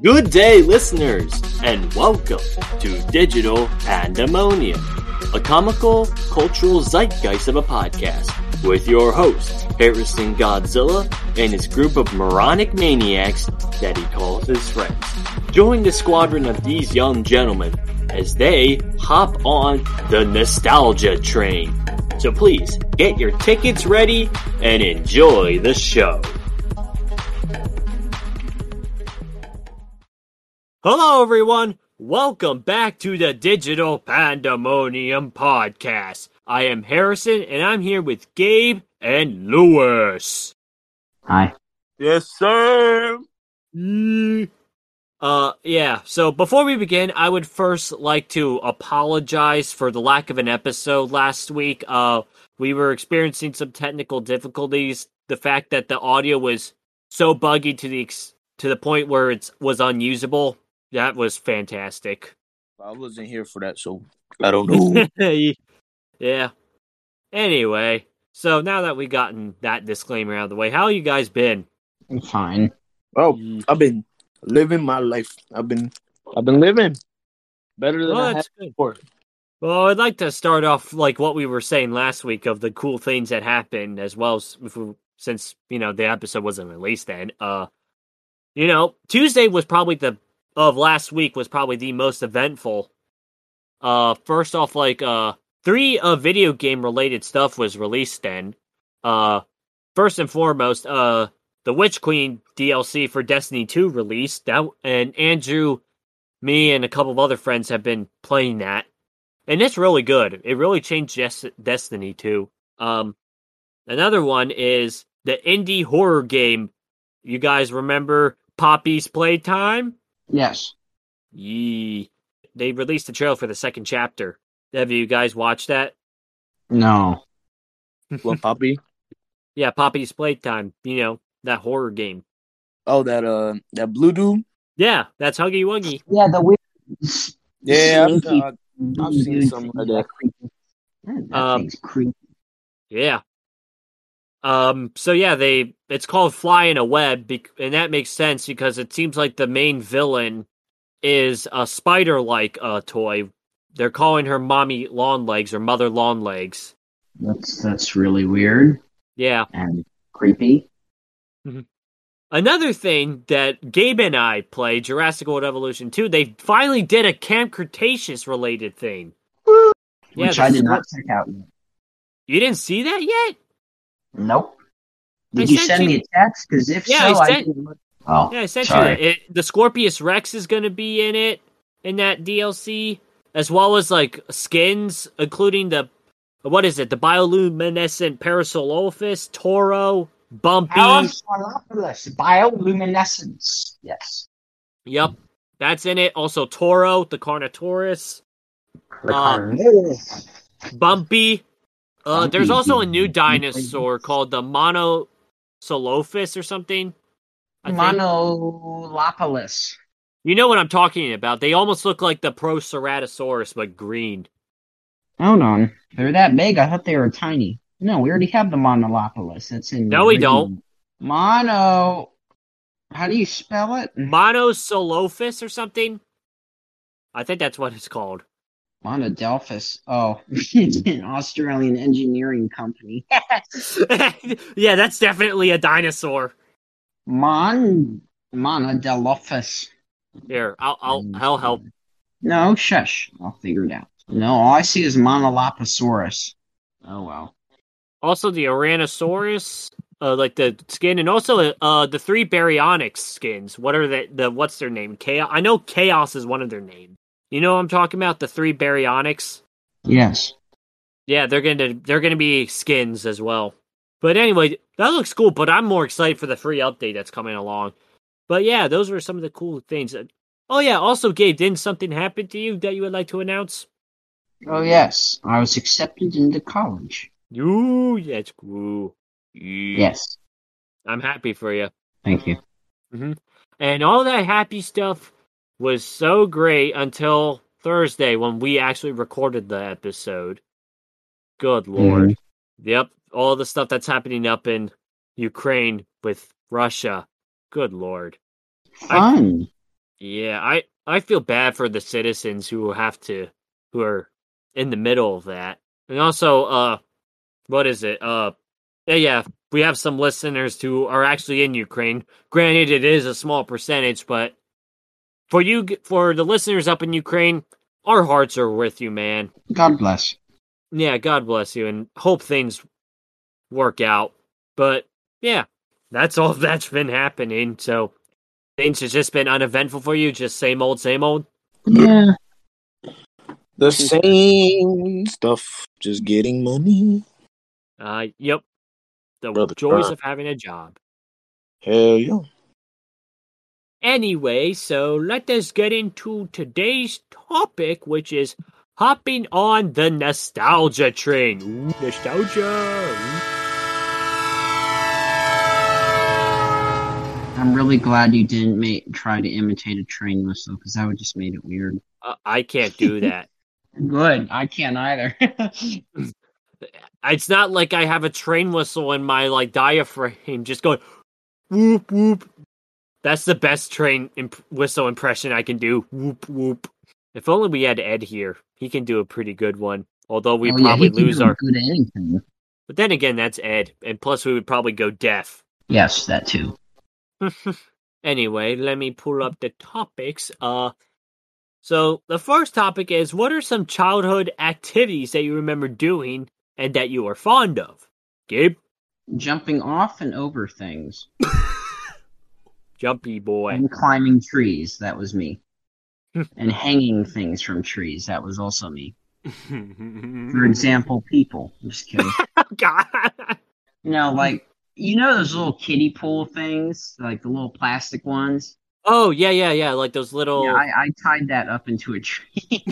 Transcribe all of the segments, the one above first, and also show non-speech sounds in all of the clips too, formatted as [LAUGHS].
Good day, listeners, and welcome to Digital Pandemonium, a comical, cultural zeitgeist of a podcast with your host, Harrison Godzilla, and his group of moronic maniacs that he calls his friends. Join the squadron of these young gentlemen as they hop on the nostalgia train. So please get your tickets ready and enjoy the show. Hello, everyone. Welcome back to the Digital Pandemonium podcast. I am Harrison, and I'm here with Gabe and Lewis. Hi. Yes, sir. Mm. Uh, yeah. So before we begin, I would first like to apologize for the lack of an episode last week. Uh, we were experiencing some technical difficulties. The fact that the audio was so buggy to the ex- to the point where it was unusable. That was fantastic. I wasn't here for that, so I don't know. [LAUGHS] yeah. Anyway, so now that we've gotten that disclaimer out of the way, how you guys been? I'm fine. oh, I've been living my life. I've been, I've been living better than Well, I had good. before. Well, I'd like to start off like what we were saying last week of the cool things that happened, as well as if we, since you know the episode wasn't released then. Uh, you know, Tuesday was probably the of last week was probably the most eventful. Uh, first off, like uh, three uh video game related stuff was released then. Uh, first and foremost, uh, the Witch Queen DLC for Destiny 2 released. That and Andrew, me, and a couple of other friends have been playing that and it's really good. It really changed Des- Destiny 2. Um, another one is the indie horror game. You guys remember Poppy's Playtime? Yes. Yee. They released the trailer for the second chapter. Have you guys watched that? No. What Poppy? [LAUGHS] Yeah, Poppy's Playtime. You know that horror game. Oh, that uh, that blue Doom. Yeah, that's Huggy Wuggy. Yeah, the weird. Yeah, I've, uh, I've seen some of that. That, that Um, creepy. Yeah. Um. So yeah, they it's called Fly in a Web, and that makes sense because it seems like the main villain is a spider-like uh toy. They're calling her Mommy Long Legs or Mother Long Legs. That's that's really weird Yeah. and creepy. Mm-hmm. Another thing that Gabe and I played Jurassic World Evolution 2, they finally did a Camp Cretaceous related thing. Yeah, which I did not check out yet. You didn't see that yet? Nope. I Did you send you- me a text? Because if Yeah, so, I I, didn't look. Oh, Yeah, I sent that. It, the Scorpios Rex is going to be in it in that DLC, as well as like skins, including the what is it? The bioluminescent Parasaurolophus, Toro, Bumpy. Bioluminescence. Yes. Yep, that's in it. Also Toro, the Carnotaurus, The Um. Bumpy. Uh, Bumpy. there's also a new dinosaur called the Monosolophus or something. I. Monolopolis. You know what I'm talking about. They almost look like the Proceratosaurus, but green. Hold on. They're that big. I thought they were tiny. No, we already have the Monolopolis. That's in. No, we don't. Mono. How do you spell it? Monosolophus or something. I think that's what it's called. Monodelphus. Oh, [LAUGHS] it's an Australian engineering company. [LAUGHS] [LAUGHS] yeah, that's definitely a dinosaur. Mon. Monodelphus. Here, I'll I'll I'll help. No, shush. I'll figure it out. No, all I see is Monolophosaurus. Oh well. Also, the Ouranosaurus, uh, like the skin, and also uh the three Baryonyx skins. What are the the what's their name? Chaos. I know Chaos is one of their names. You know what I'm talking about? The three Baryonyx. Yes. Yeah, they're gonna they're gonna be skins as well. But anyway, that looks cool. But I'm more excited for the free update that's coming along. But yeah, those were some of the cool things. Oh yeah, also Gabe, didn't something happen to you that you would like to announce? Oh yes. I was accepted into college. You, that's cool. Yes. I'm happy for you. Thank you. And all that happy stuff was so great until Thursday when we actually recorded the episode. Good lord. Yep. All the stuff that's happening up in Ukraine with Russia. Good lord. Fun. Yeah, I I feel bad for the citizens who have to who are in the middle of that. And also uh what is it? Uh yeah, yeah, we have some listeners who are actually in Ukraine. Granted it is a small percentage, but for you for the listeners up in Ukraine, our hearts are with you, man. God bless. Yeah, God bless you and hope things work out. But yeah, that's all [LAUGHS] that's been happening. So things has just been uneventful for you, just same old, same old. Yeah. The same stuff, just getting money. Uh yep. The Brother joys Kurt. of having a job. Hell yeah. Anyway, so let us get into today's topic, which is hopping on the nostalgia train. Ooh, nostalgia. I'm really glad you didn't make, try to imitate a train whistle because that would just made it weird. Uh, I can't do that. [LAUGHS] Good. I can't either. [LAUGHS] it's not like I have a train whistle in my like diaphragm just going whoop whoop. That's the best train imp- whistle impression I can do. Whoop whoop. If only we had Ed here. He can do a pretty good one. Although we Oh, probably can lose our good anything. But then again, that's Ed. And plus we would probably go deaf. Yes, that too. [LAUGHS] anyway, let me pull up the topics. Uh so the first topic is what are some childhood activities that you remember doing and that you are fond of? Gabe, Jumping off and over things [LAUGHS] jumpy boy. and climbing trees. That was me. [LAUGHS] and hanging things from trees. That was also me. [LAUGHS] For example, people. Just kidding. Oh, God. You know, like you know those little kiddie pool things, like the little plastic ones. Oh yeah, yeah, yeah. Like those little, Yeah, I, I tied that up into a tree.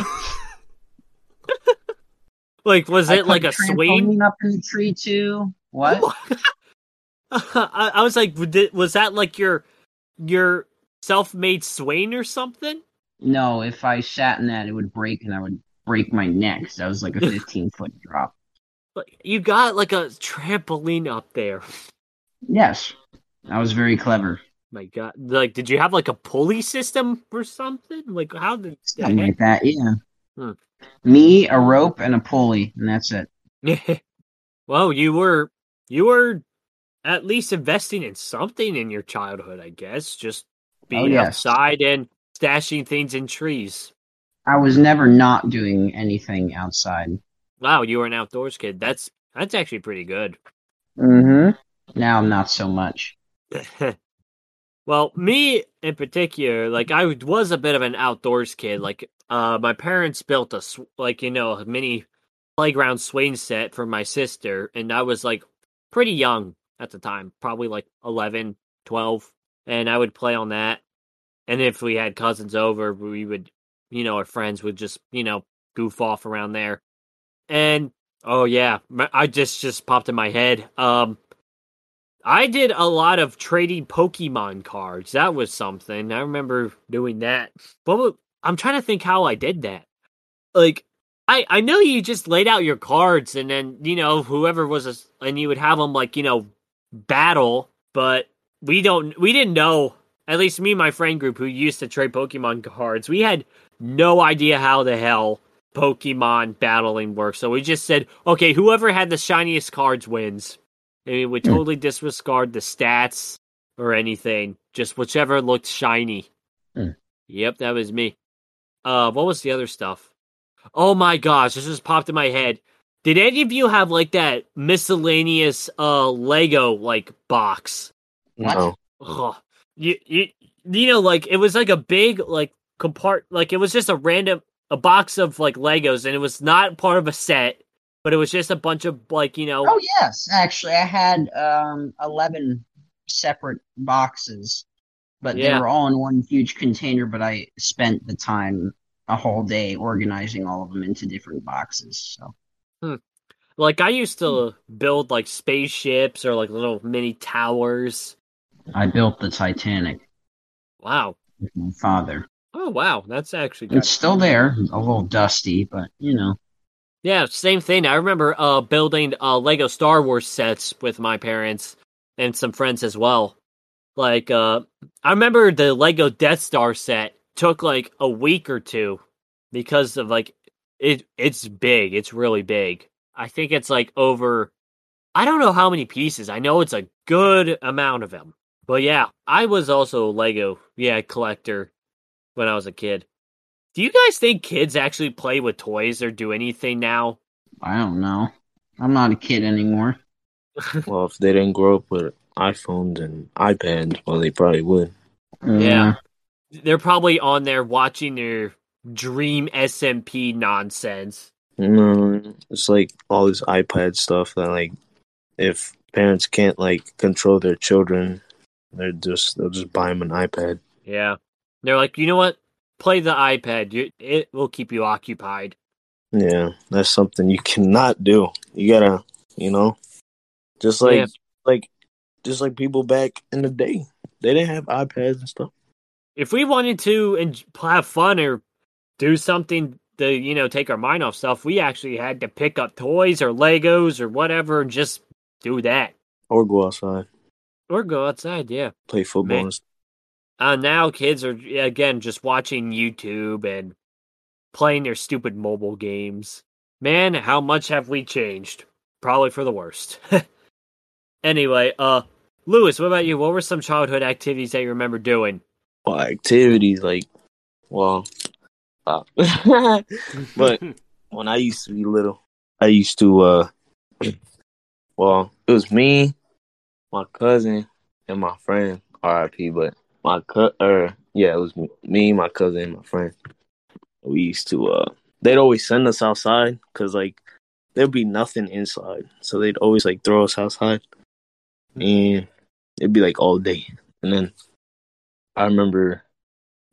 Like was it like a swing? up in the tree too. What? [LAUGHS] I, I was like, was that like your your self-made swing or something? No, if I sat in that, it would break, and I would break my neck. So that was like a [LAUGHS] 15 foot drop. But you got like a trampoline up there. Yes, I was very clever. My God, like, did you have like a pulley system or something? Like, how did Something like that. Yeah. Hmm. Me, a rope, and a pulley, and that's it. [LAUGHS] well, you were you were at least investing in something in your childhood, I guess. Just being yes. outside and stashing things in trees. I was never not doing anything outside. Wow, you were an outdoors kid. That's that's actually pretty good. Mm-hmm. Now I'm not so much. [LAUGHS] well, me in particular, like I was a bit of an outdoors kid. Like, uh, my parents built a sw- like you know a mini playground swing set for my sister, and I was like pretty young at the time, probably like 11, 12, and I would play on that. And if we had cousins over, we would, you know, our friends would just, you know, goof off around there. And oh yeah, I just just popped in my head. Um, I did a lot of trading Pokemon cards. That was something. I remember doing that. But I'm trying to think how I did that. Like, I I know you just laid out your cards and then you know whoever was a, and you would have them like you know battle. But we don't we didn't know. At least me and my friend group who used to trade Pokemon cards, we had no idea how the hell Pokemon battling works. So we just said, okay, whoever had the shiniest cards wins. And we would Hmm. totally disregard the stats or anything. Just whichever looked shiny. Hmm. Yep, that was me. Uh, what was the other stuff? Oh my gosh, this just popped in my head. Did any of you have like that miscellaneous uh Lego like box? What? No. Ugh. You, you you know like it was like a big like compart like it was just a random a box of like Legos and it was not part of a set, but it was just a bunch of like you know Oh yes, actually, I had um eleven separate boxes, but Yeah. they were all in one huge container. But I spent the time a whole day organizing all of them into different boxes. So like I used to build like spaceships or like little mini towers. I built the Titanic Wow. with my father. Oh wow, that's actually. It's still there, a little dusty, but you know. Yeah, same thing. I remember uh building uh Lego Star Wars sets with my parents. and some friends as well. Like uh I remember the Lego Death Star set took like a week or two because of like it it's big. It's really big. I think it's like over I don't know how many pieces. I know it's a good amount of them. But yeah, I was also a Lego yeah collector when I was a kid. Do you guys think kids actually play with toys or do anything now? I don't know. I'm not a kid anymore. [LAUGHS] Well, if they didn't grow up with iPhones and iPads, well, they probably would. Yeah. They're probably on there watching their dream SMP nonsense. No, it's like all this iPad stuff that like if parents can't like control their children, they're just they'll just buy them an iPad. Yeah. They're like, you know what? Play the iPad. You, it will keep you occupied. Yeah, that's something you cannot do. You gotta, you know, just like Yeah. like just like people back in the day, they didn't have iPads and stuff. If we wanted to and have fun or do something to, you know, take our mind off stuff, we actually had to pick up toys or Legos or whatever and just do that. Or go outside, Or go outside, yeah. play football. Man. And stuff. Uh, now kids are again just watching YouTube and playing their stupid mobile games. Man, how much have we changed? Probably for the worst. [LAUGHS] anyway, uh, Lewis, what about you? What were some childhood activities that you remember doing? Well, activities like, well, uh, [LAUGHS] but [LAUGHS] when I used to be little, I used to, uh, [CLEARS THROAT] well, it was me, my cousin, and my friend, RIP, but my cut, er, yeah, it was me- me, my cousin, my friend. We used to, uh, they'd always send us outside because, like, there'd be nothing inside. So they'd always, like, throw us outside. And it'd be, like, all day. And then I remember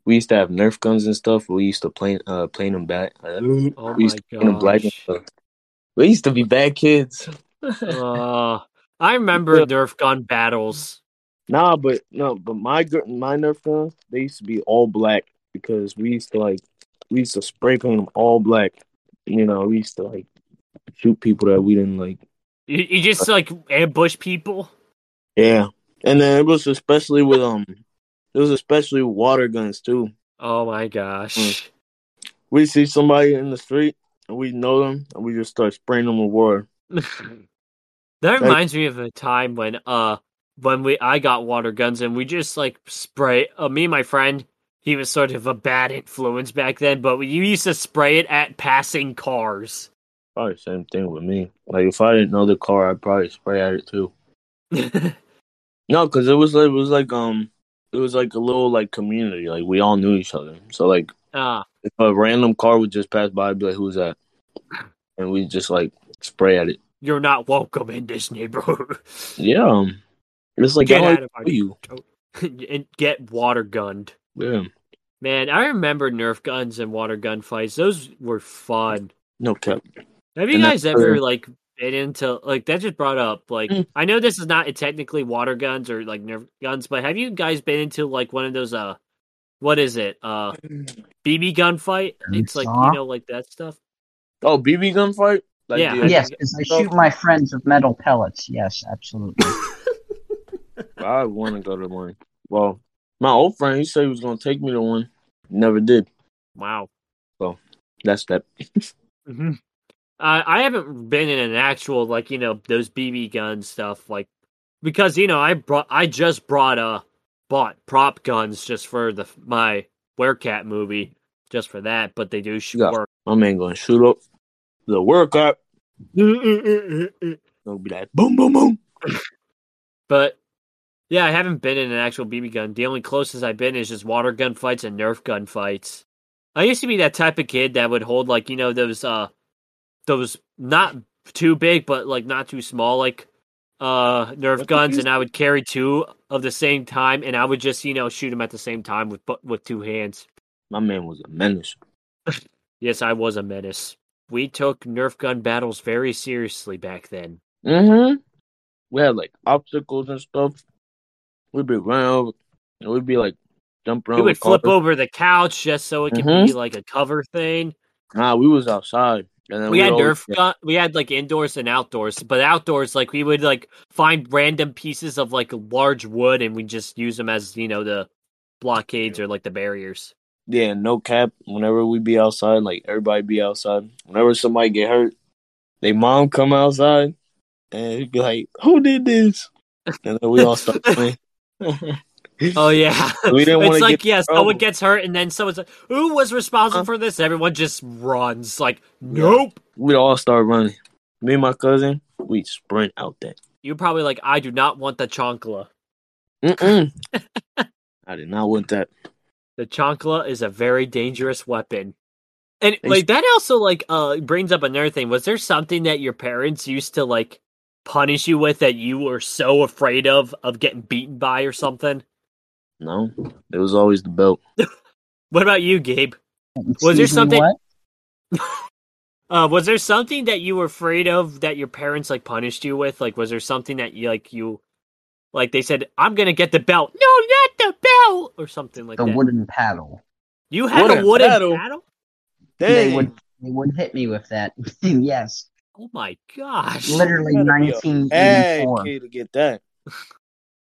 we used to have Nerf guns and stuff. We used to play, uh, play them back. Oh we my used to them black and stuff. We used to be bad kids. [LAUGHS] Uh, I remember [LAUGHS] Nerf gun battles. Nah, but no, but my my Nerf guns they used to be all black because we used to like we used to spray paint them all black. You know, we used to like shoot people that we didn't like. You, you just like ambush people. Yeah, and then it was especially with um, it was especially with water guns too. Oh my gosh. Mm. We see somebody in the street and we know them and we just start spraying them with water. [LAUGHS] that reminds me of a time when uh when we I got water guns and we just like spray uh, me and my friend he was sort of a bad influence back then but we used to spray it at passing cars. Probably same thing with me. Like if I didn't know the car, I'd probably spray at it too. [LAUGHS] No, because it was like, it was like um it was like a little like community. Like we all knew each other. So like Ah, if a random car would just pass by, I'd be like, "Who's that?" And we just like spray at it. you're not welcome in this neighborhood. [LAUGHS] Yeah, um, it's like Get out of my- you. [LAUGHS] and get water gunned. Yeah, Man, I remember Nerf guns and water gun fights. Those were fun. no cap. Have you And guys ever the- like been into like that? Just brought up like Mm. I know this is not technically water guns or like Nerf guns, but have you guys been into like one of those uh, what is it uh, BB gun fight? It's like you know like that stuff. Oh, BB gun fight? Like Yeah, the- Yes, because I shoot my friends with metal pellets. Yes, absolutely. [LAUGHS] I want to go to one. Well, my old friend, he said he was gonna take me to one. Never did. Wow. So that's that. hmm I I haven't been in an actual like you know those BB gun stuff like because you know I brought I just brought uh bought prop guns just for the my Werecat movie just for that, but they do shoot Yeah. work. My man gonna shoot up the workout. It'll [LAUGHS] be like boom, boom, boom. but yeah, I haven't been in an actual BB gun. The only closest I've been is just water gun fights and Nerf gun fights. I used to be that type of kid that would hold like you know those uh those not too big but like not too small like uh Nerf What guns, and I would carry two of the same time, and I would just you know shoot them at the same time with with two hands. My man was a menace. [LAUGHS] Yes, I was a menace. We took Nerf gun battles very seriously back then. Mm-hmm. We had like obstacles and stuff. We'd be and we'd be like jumping We would flip over the couch just so it could Mhm. be like a cover thing. Nah, we was outside. And then we we'd had always- Nerf gun. We had like indoors and outdoors, but outdoors, like we would like find random pieces of like large wood, and we just use them as you know the blockades or like the barriers. Yeah, no cap. Whenever we be outside, like everybody be outside. Whenever somebody get hurt, they mom come outside and be like, "Who did this?" And then we all start [LAUGHS] playing. Oh yeah, We didn't it's like get yeah, someone gets hurt, and then someone's like, "Who was responsible for this?" Everyone just runs. Like, nope. we all start running. Me and my cousin, we sprint out there. You're probably like, "I do not want the chancla." Mm-mm. [LAUGHS] I did not want that. The chancla is a very dangerous weapon. And like that also like uh brings up another thing. Was there something that your parents used to like punish you with that you were so afraid of of getting beaten by or something? No, it was always the belt. [LAUGHS] What about you, Gabe? Was there something- what? [LAUGHS] Uh was there something that you were afraid of that your parents like punished you with? Like was there something that you like you like they said, I'm gonna get the belt. No, not the belt or something like that. The that. wooden paddle. you had Wooden a wooden paddle? paddle? They would they would hit me with that. [LAUGHS] yes, Oh my gosh. literally You gotta 1984. Hey, to get that. [LAUGHS]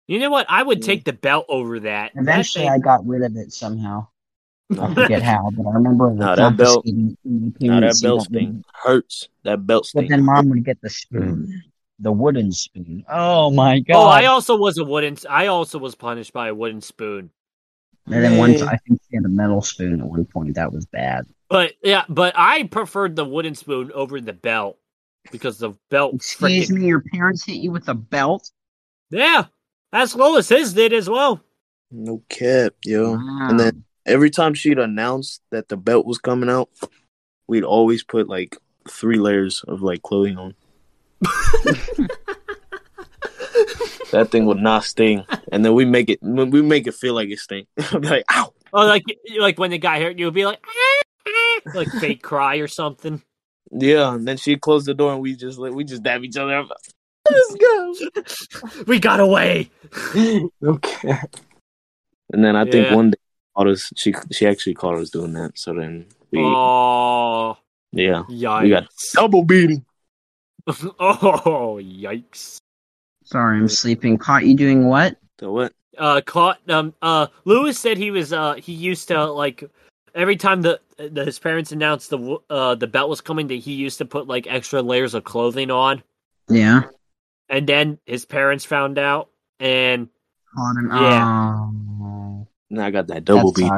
You know what? I would Mm. take the belt over that. That Eventually, thing- I got rid of it somehow. I forget [LAUGHS] how, but I remember the Nah, that belt- confiscating my Now that belt thing hurts. That belt But then mom would get the spoon, the wooden spoon. Oh my god! Oh, I also was a wooden. I also was punished by a wooden spoon. and then one Man. time, I think she had a metal spoon at one point. That was bad. But yeah, but I preferred the wooden spoon over the belt because the belt. Excuse frickin- me, your parents hit you with a belt? Yeah, as well as his did as well. No cap, yo. Wow. And then every time she'd announce that the belt was coming out, we'd always put like three layers of like clothing on. [LAUGHS] that thing would not sting, and then we make it we make it feel like it sting. [LAUGHS] Be like, ow. Oh, like like when the guy hurt you, would be like, "Ah, [LAUGHS] ah," like fake cry or something. Yeah, and then she closed the door, and we just like we just dab each other up. Let's go. [LAUGHS] We got away. [LAUGHS] okay. And then I think one day caught us. She she actually caught us doing that. So then we Oh, yeah yikes! we got double beating. [LAUGHS] oh, yikes! Sorry, I'm sleeping. Caught you doing what? So what? uh caught um uh Lewis said he was uh he used to like every time the, the his parents announced the w- uh the belt was coming that he used to put like extra layers of clothing on Yeah. and then his parents found out and Caught him. Yeah. Oh, Now I got that double that beat.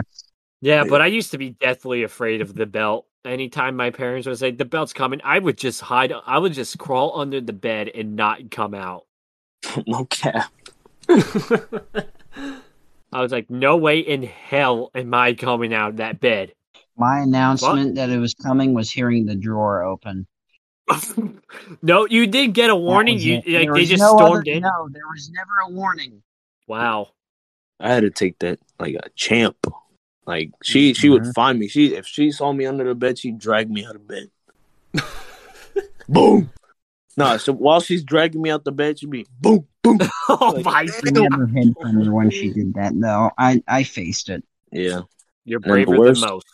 yeah Yeah. but I used to be deathly afraid of the belt anytime my parents would say the belt's coming I would just hide I would just crawl under the bed and not come out [LAUGHS] no cap. [LAUGHS] I was like no way in hell am I coming out of that bed My announcement that it was coming was hearing the drawer open. [LAUGHS] no, you did get a warning. You like they just no stormed other- in. No, there was never a warning. Wow. I had to take that like a champ. Like she she would Mhm. find me. She if she saw me under the bed, she'd drag me out of bed. [LAUGHS] boom. No, so while she's dragging me out the bed, she'd be boom, boom. [LAUGHS] Oh Like, my She god. never hid from me when she did that, though. I, I faced it. Yeah, You're the braver than most.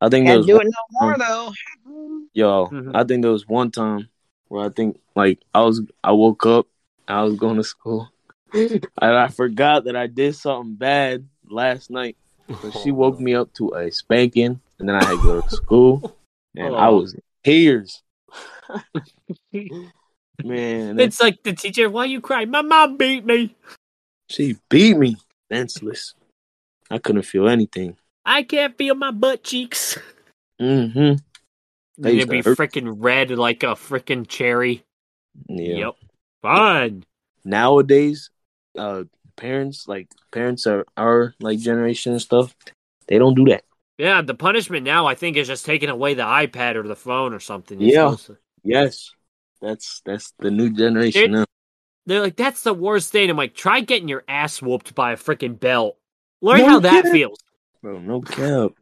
I think there Can't was do it no more, though. yo. Mhm. I think there was one time where I think like I was I woke up, I was going to school, [LAUGHS] and I forgot that I did something bad last night. So she woke me up to a spanking, and then I had to go to school, [LAUGHS] and I Oh. was in tears. [LAUGHS] Man, and It's like the teacher. Why you cry? My mom beat me. she beat me senseless. I couldn't feel anything. I can't feel my butt cheeks. Mm-hmm. And They it'd used be to hurt. freaking red like a freaking cherry. Yeah. Yep. Fun. Nowadays, uh, parents like parents are our like generation and stuff. They don't do that. Yeah, the punishment now I think is just taking away the iPad or the phone or something. Yeah. to- Yes, that's that's the new generation Dude. now. They're like, that's the worst thing. I'm like, try getting your ass whooped by a freaking belt. Learn No how that feels. Bro, no cap.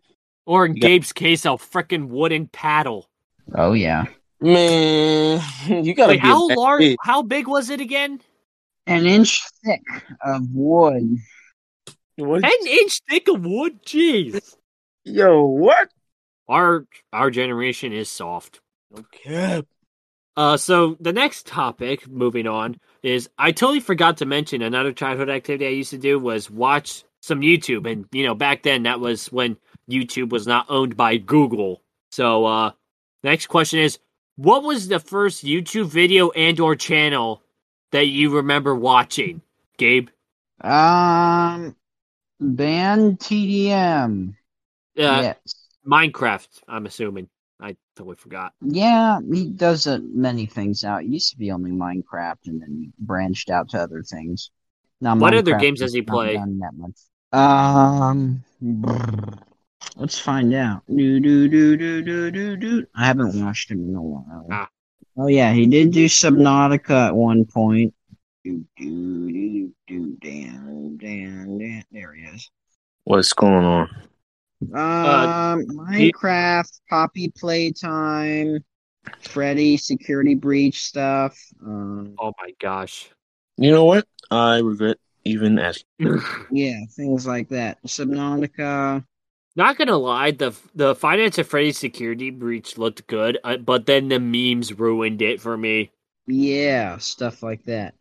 Or in You got- Gabe's case, a freaking wooden paddle. Oh, yeah. Man, [LAUGHS] you gotta Wait, be how large? kid. How big was it again? An inch thick of wood. What? An inch thick of wood. Jeez. Yo, what? Our our generation is soft. Okay. Uh, so the next topic, moving on, is I totally forgot to mention another childhood activity I used to do was watch some YouTube, and you know back then that was when YouTube was not owned by Google. So, uh, next question is, what was the first YouTube video and or channel that you remember watching, Gabe? Um, DanTDM. Uh, yes. Minecraft, I'm assuming. I totally forgot. Yeah, he does uh, many things now. It used to be only Minecraft, and then he branched out to other things. Now, What other games does he play? that much. Um, brr. let's find out. Do do do do do do do. I haven't watched him in a while. Ah. Oh yeah, he did do Subnautica at one point. Do do do do damn damn damn. There he is. What's going on? Um, Minecraft, Poppy Playtime, Freddy Security Breach stuff. Um, Oh my gosh. You know what? I regret even asking. [LAUGHS] yeah, things like that. Subnautica. Not gonna lie, the the Five Nights at Freddy's security breach looked good, uh, but then the memes ruined it for me. Yeah, stuff like that.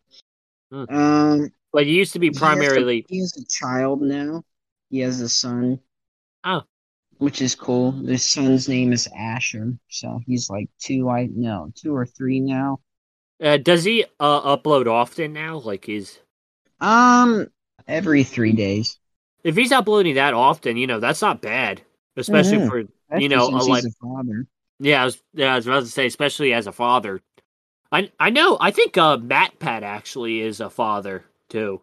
Hmm. Um, Like it used to be he has a- primarily he has a child now. He has a son. Oh. Which is cool. His son's name is Asher, so he's like two. I know two or three now. uh, does he uh, upload often now? Like he's Um, every three days. if he's uploading that often, you know, that's not bad. Especially Mhm. for you know, a like- a father. yeah, I was, yeah, I was about to say, especially as a father. I I know. I think uh, MatPat actually is a father too.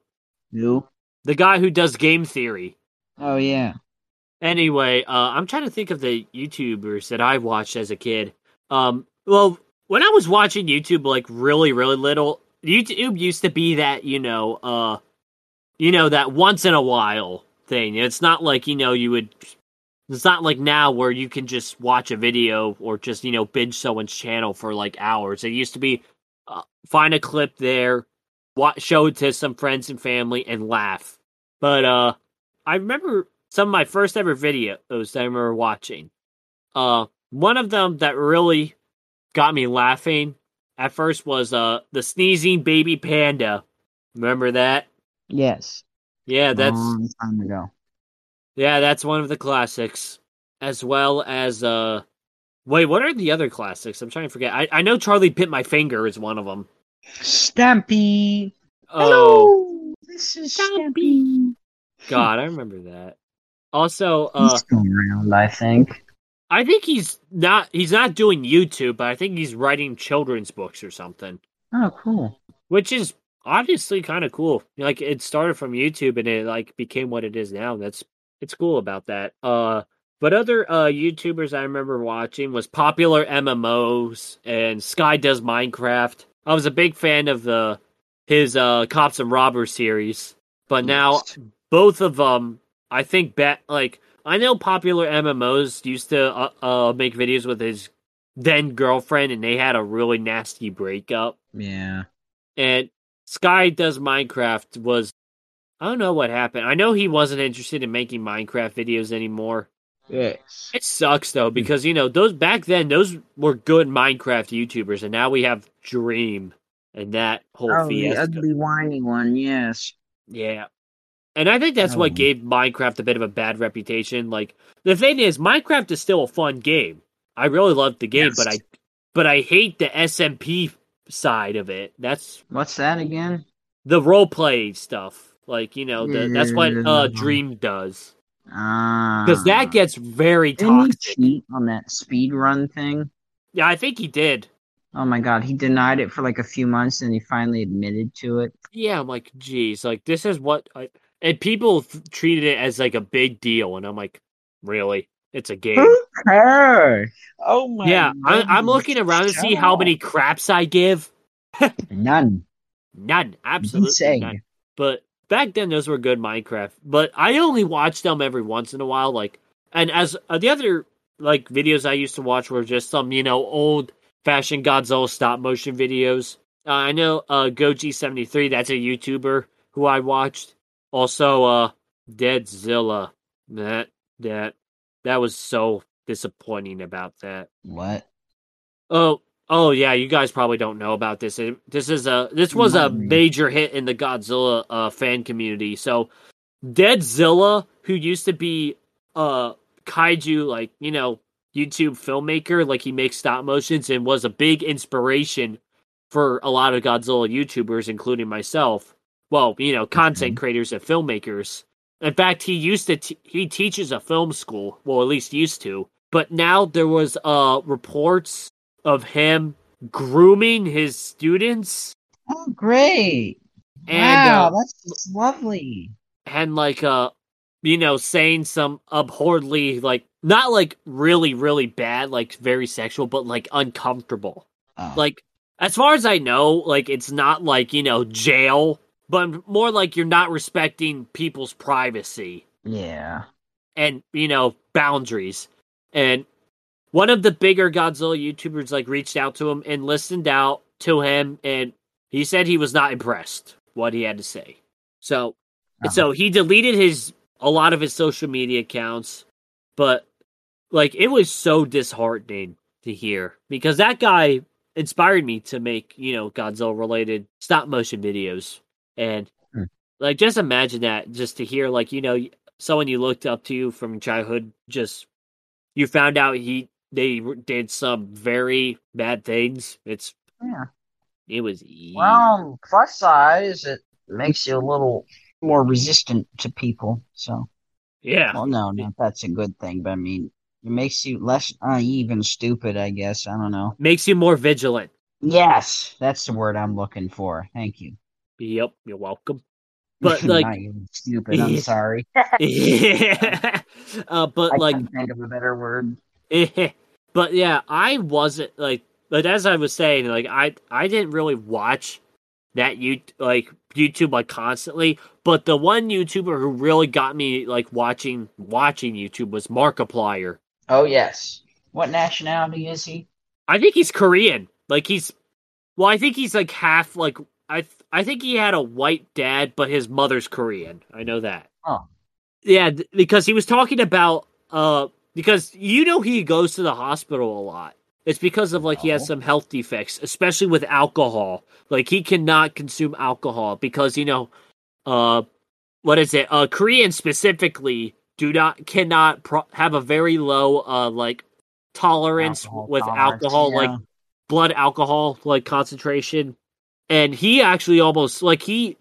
Who? The guy who does game theory. Oh yeah. Anyway, uh, I'm trying to think of the YouTubers that I watched as a kid. Um, well, when I was watching YouTube, like really, really little, YouTube used to be that you know, uh, you know, that once in a while thing. It's not like you know you would. It's not like now where you can just watch a video or just you know binge someone's channel for like hours. It used to be uh, find a clip there, watch, show it to some friends and family, and laugh. But uh, I remember some of my first ever videos that I remember watching. Uh, one of them that really got me laughing at first was uh the sneezing baby panda. Remember that? Yes. Yeah, that's long time ago. yeah, that's one of the classics. As well as uh, wait, what are the other classics? I'm trying to forget. I I know Charlie bit my finger is one of them. Stampy. Oh This is Stampy. God, I remember that. Also, uh, He's still around, I think. I think he's not he's not doing YouTube, but I think he's writing children's books or something, Oh, cool. which is obviously kind of cool. Like it started from YouTube and it like became what it is now. That's it's cool about that. Uh but other uh YouTubers I remember watching was popular MMOs and Sky does Minecraft. I was a big fan of the his uh Cops and Robbers series, but now both of them i think bet like i know popular mmos used to uh, uh make videos with his then girlfriend and they had a really nasty breakup Yeah. and sky does minecraft was i don't know what happened i know he wasn't interested in making minecraft videos anymore Yes. it sucks though because you know those back then those were good minecraft youtubers and now we have dream and that whole Oh, the ugly, whiny one. Yes. Yeah. And I think that's what Oh. gave Minecraft a bit of a bad reputation. Like the thing is, Minecraft is still a fun game. I really love the game, but I but I hate the SMP side of it. That's What's that again? the role play stuff. Like, you know, the, that's what uh Yeah. Dream does. Ah. Because that gets very Didn't he toxic. cheat on that speed run thing? Yeah, I think he did. Oh my god, he denied it for like a few months and he finally admitted to it. Yeah, I'm like, geez, like this is what I and people th- treated it as like a big deal, and I'm like, really? It's a game. cares? Oh my Yeah, I, I'm looking around to see how many craps I give. [LAUGHS] None. None, absolutely Insane. none. But back then, those were good Minecraft. But I only watched them every once in a while. Like, and as uh, the other like videos I used to watch were just some you know old fashioned Godzilla stop motion videos. Uh, I know uh, Goji73, that's a YouTuber who I watched. Also, uh, Deadzilla. That that that was so disappointing about that. What? Oh, oh yeah, you guys probably don't know about this. It- This is a this was a major hit in the Godzilla uh, fan community. So, Deadzilla, who used to be a kaiju like you know YouTube filmmaker, like he makes stop motions and was a big inspiration for a lot of Godzilla YouTubers, including myself. Well, you know, content creators and filmmakers. In fact, he used to t- he teaches a film school. Well, at least used to. But now there was uh reports of him grooming his students Oh, great! and wow, uh, that's lovely. and like uh you know saying some abhorrently like not like really really bad like very sexual but like uncomfortable Oh. like as far as i know like it's not like you know jail but more like you're not respecting people's privacy yeah. and you know boundaries and one of the bigger godzilla youtubers like reached out to him and listened out to him and he said he was not impressed what he had to say so Uh-huh. so he deleted his a lot of his social media accounts but like it was so disheartening to hear because that guy inspired me to make you know godzilla related stop motion videos and Hmm. like just imagine that just to hear like you know someone you looked up to from childhood just you found out he they did some very bad things it's Yeah. it was Well, plus size, it makes you a little more resistant to people. So, yeah well, no, no, that's a good thing. But I mean, it makes you less naive and stupid. I guess I don't know. makes you more vigilant Yes, that's the word I'm looking for. Thank you. Yep you're welcome [LAUGHS] but like stupid. I'm sorry. [LAUGHS] yeah [LAUGHS] uh, but I like think of a better word. but yeah i wasn't like but as i was saying like i i didn't really watch that you like youtube like constantly but the one youtuber who really got me like watching watching youtube was markiplier Oh yes. What nationality is he? i think he's korean like he's well i think he's like half like i th- i think he had a white dad but his mother's korean. I know that. Oh. yeah th- because he was talking about uh because you know he goes to the hospital a lot. It's because of like he has some health defects especially with alcohol. Like he cannot consume alcohol because you know uh what is it? Uh koreans specifically do not cannot pro- have a very low uh like tolerance Alcohol with tolerance, alcohol yeah. like blood alcohol like concentration and he actually almost like he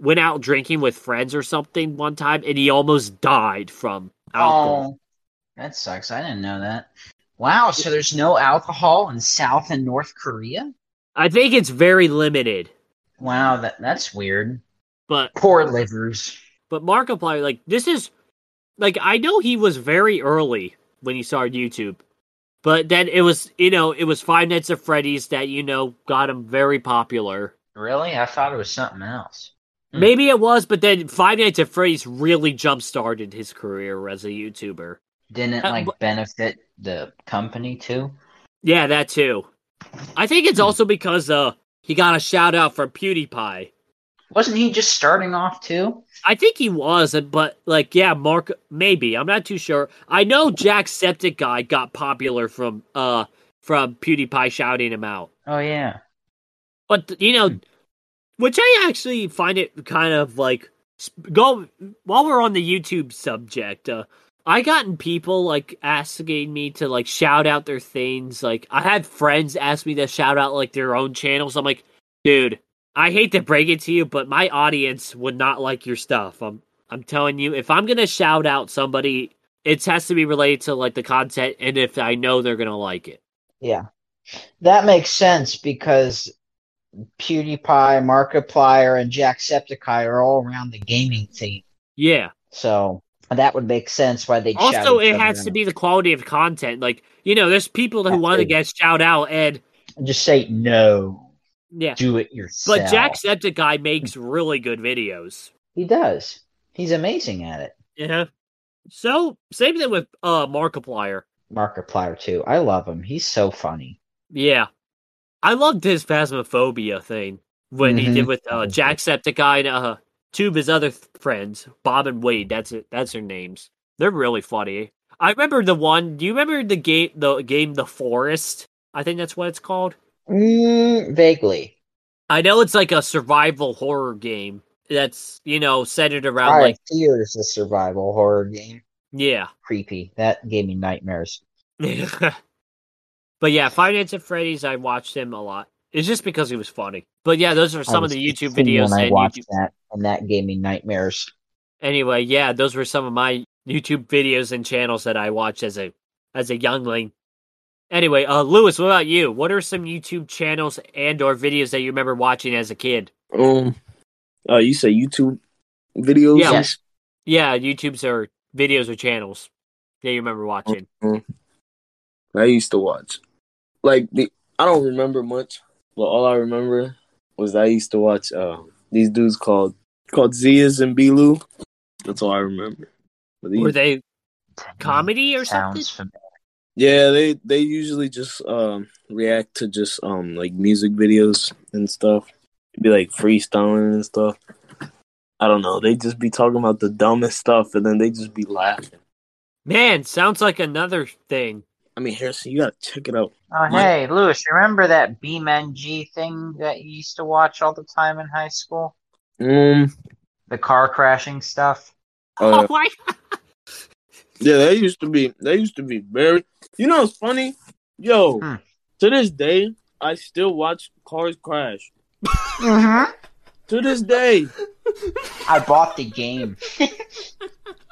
went out drinking with friends or something one time and he almost died from alcohol Oh, that sucks. I didn't know that. Wow, so there's no alcohol in South and North Korea? i think it's very limited Wow, that that's weird. but Poor livers. but markiplier like this is like i know he was very early when he started youtube but then it was you know it was five nights at freddy's that you know got him very popular Really? I thought it was something else. Hmm. maybe it was but then five nights at freddy's really jump started his career as a youtuber Didn't it Uh, like benefit the company too? Yeah, that too. I think it's Hmm. also because uh he got a shout out from PewDiePie. Wasn't he just starting off too? I think he was, but like, yeah, Mark, maybe I'm not too sure. I know Jacksepticeye got popular from uh from PewDiePie shouting him out, Oh yeah. but you know, which I actually find it kind of like go while we're on the YouTube subject. Uh, I gotten people like asking me to like shout out their things. Like I had friends ask me to shout out like their own channels. I'm like, dude, I hate to break it to you, but my audience would not like your stuff. I'm I'm telling you, if I'm gonna shout out somebody, it has to be related to like the content, and if I know they're gonna like it. Yeah. That makes sense because PewDiePie, Markiplier, and Jacksepticeye are all around the gaming theme. Yeah. So that would make sense why they Also, it has to be the quality of content. Like you know, there's people who That want to get shout out, and just say no. Yeah. Do it yourself. But Jacksepticeye makes really good videos. he does. He's amazing at it. Yeah. So same thing with uh Markiplier. Markiplier too. I love him. He's so funny. Yeah. I loved his Phasmophobia thing when he Mhm. did with uh, Jacksepticeye and uh, two of his other th- friends, Bob and Wade. That's it. That's their names. They're really funny. I remember the one. Do you remember the game? The game, The Forest. I think that's what it's called. Mm, vaguely. I know it's like a survival horror game that's you know centered around Fire like Fear is a survival horror game. yeah. Creepy. That gave me nightmares. [LAUGHS] but yeah, Five Nights at Freddy's. I watched him a lot. It's just because he was funny. But yeah, those are some of the YouTube videos I watched YouTube. that, and that gave me nightmares. Anyway, yeah, those were some of my YouTube videos and channels that I watched as a as a youngling. Anyway, uh, Lewis, what about you? What are some YouTube channels and or videos that you remember watching as a kid? Um, uh, you say YouTube videos? Yeah. Yes. Yeah, YouTube's or videos or channels that you remember watching. I used to watch. Like the, I don't remember much, but all I remember was I used to watch uh, these dudes called called Zias and B. Lou. That's all I remember. These- Were they comedy or something? Familiar. Yeah, they they usually just um react to just um like music videos and stuff. Be like freestyling and stuff. I don't know. They just be talking about the dumbest stuff, and then they just be laughing. Man, sounds like another thing. I mean, Harrison, you gotta check it out. Oh, My- hey, Lewis, remember that BeamNG thing that you used to watch all the time in high school? Um, The car crashing stuff? uh, [LAUGHS] oh my! Yeah, that used to be They used to be very you know it's funny? Yo, Hmm. to this day, I still watch cars crash. Mm-hmm. To this day. I bought the game.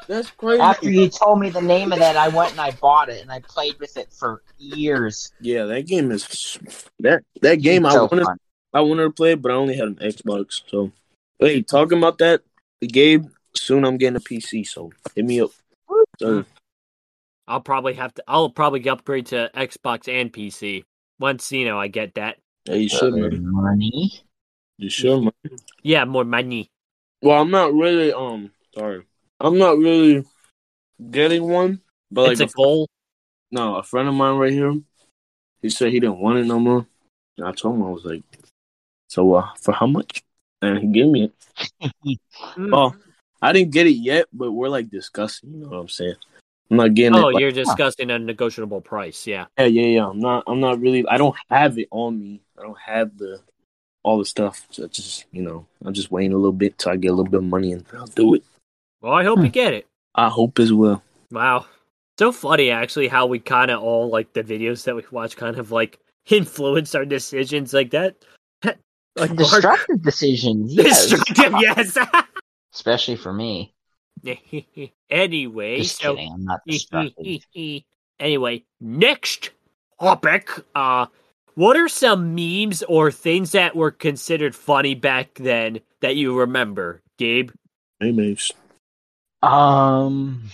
That's crazy. After you told me the name of that, I went and I bought it, and I played with it for years. yeah, that game is that that game I so wanted fun. I wanted to play, but I only had an Xbox. So hey, talking about that, Gabe, soon I'm getting a PC, so hit me up. So I'll probably have to. I'll probably upgrade to Xbox and PC once you know I get that. yeah, you should Uh, money. You should man. Yeah, more money. Well, I'm not really um sorry. I'm not really getting one, but it's like a goal. No, a friend of mine right here. He said he didn't want it no more. And I told him I was like, so uh, for how much? And he gave me it. Mm. [LAUGHS] Well, I didn't get it yet, but we're like discussing. You know what I'm saying? I'm not getting Oh, it. Like, you're [LAUGHS] discussing a negotiable price. Yeah. yeah, yeah, yeah. I'm not. I'm not really. I don't have it on me. I don't have the all the stuff. So just you know, I'm just waiting a little bit till I get a little bit of money and I'll do it. Well, I hope Hmm. you get it. I hope as well. Wow. So funny, actually, how we kind of all like the videos that we watch kind of like [LAUGHS] influence our decisions like that. [LAUGHS] like Mark- Destructive decisions. Yes. Destructive, yes. Especially for me. [LAUGHS] anyway, Just so kidding. I'm not [LAUGHS] destructive. [LAUGHS] anyway, next topic. Uh, what are some memes or things that were considered funny back then that you remember, Gabe? Hey, mates. Um,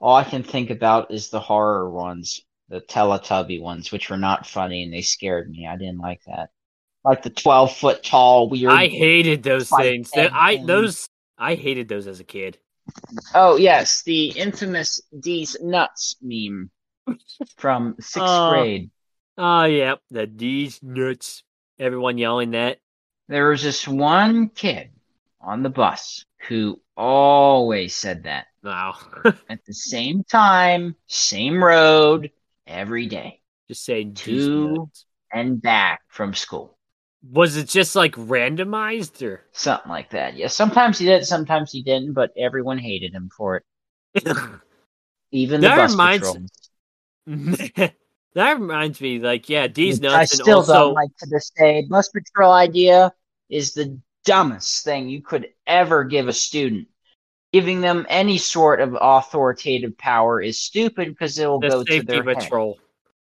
all I can think about is the horror ones, the Teletubby ones, which were not funny and they scared me. I didn't like that. Like the twelve foot tall weird. I hated those Spike things. That- I thing. those I hated those as a kid. Oh yes, the infamous D's nuts meme from sixth Uh, grade. Oh yeah, the D's nuts. Everyone yelling that. There was this one kid on the bus who always said that Wow. [LAUGHS] at the same time, same road, every day, Just saying D's Two. and back from school. Was it just like randomized or? Something like that. Yeah, sometimes he did, sometimes he didn't, but everyone hated him for it. [LAUGHS] Even the That bus reminds- [LAUGHS] that reminds me, like, yeah, D's Which nuts I still also don't like to this day. Bus patrol idea is the dumbest thing you could ever give a student. Giving them any sort of authoritative power is stupid because it will the go to their head. patrol.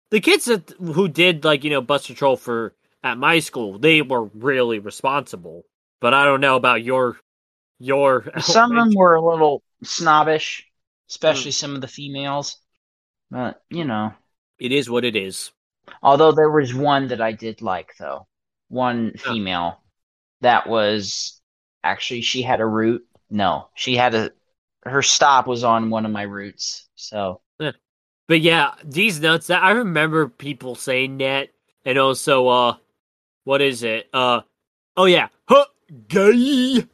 The kids that who did like you know bus patrol for at my school, they were really responsible. But I don't know about your your. [LAUGHS] Some of them were a little snobbish, Mm. especially some of the females. But you know, It is what it is. although there was one that I did like though, one female that was actually she had a route. No, she had a her stop was on one of my routes. So But yeah, these nuts. That I remember people saying that, and also, uh, what is it? Uh, oh yeah, huh, gay.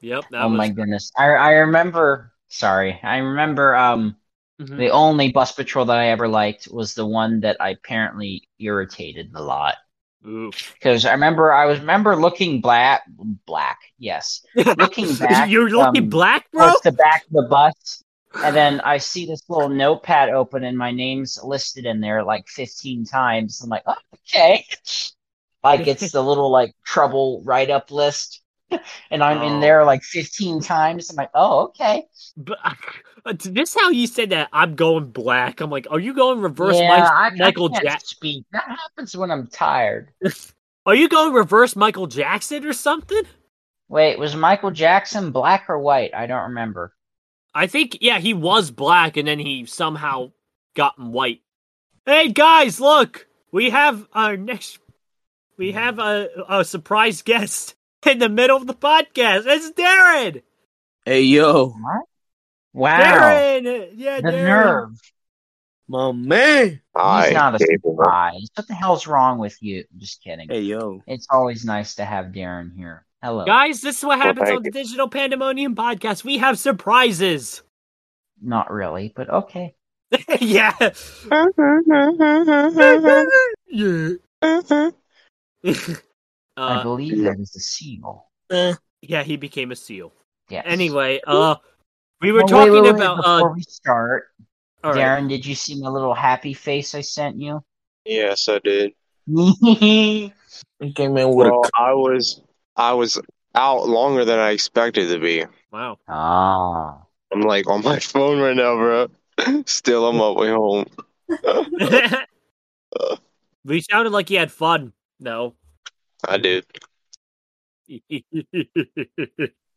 Yep, that oh was. my goodness, I I remember. Sorry, I remember. Um, Mhm. The only bus patrol that I ever liked was the one that I apparently irritated a lot. Because I remember I was remember looking black black, yes. [LAUGHS] Looking back, You're looking um, black, bro. towards the back of the bus, and then I see this little notepad open and my name's listed in there like 15 times. I'm like, oh, okay. Like it's the little like trouble write up list. And I'm Oh. in there like 15 times. I'm like, oh, okay. But [LAUGHS] uh, this how you said that I'm going black. I'm like, are you going reverse yeah, Mike- I, Michael Jackson? That happens when I'm tired. [LAUGHS] Are you going reverse Michael Jackson or something? Wait, was Michael Jackson black or white? I don't remember. I think yeah, he was black and then he somehow got white. Hey guys, look, we have our next. We have a, a surprise guest in the middle of the podcast. It's Darren. Hey yo, What? Wow. Darren, yeah, the Darren. nerve. my man. He's not a surprise. What the hell's wrong with you? Just kidding. Hey yo. It's always nice to have Darren here. Hello. Guys, this is what happens thank on the Digital Pandemonium podcast. We have surprises. Not really, but okay. [LAUGHS] yeah. [LAUGHS] yeah. [LAUGHS] I uh, believe that is a seal. Eh, yeah, he became a seal. Yes. Anyway, uh, we were Well, talking wait, wait, about before uh, we start. all right. Darren, did you see my little happy face I sent you? [LAUGHS] Yes, I did. he came in with Well, a I was I was out longer than I expected to be. Wow. ah. I'm like on my [LAUGHS] phone right now, bro. Still on my way home. [LAUGHS] we sounded like you had fun. No. I did.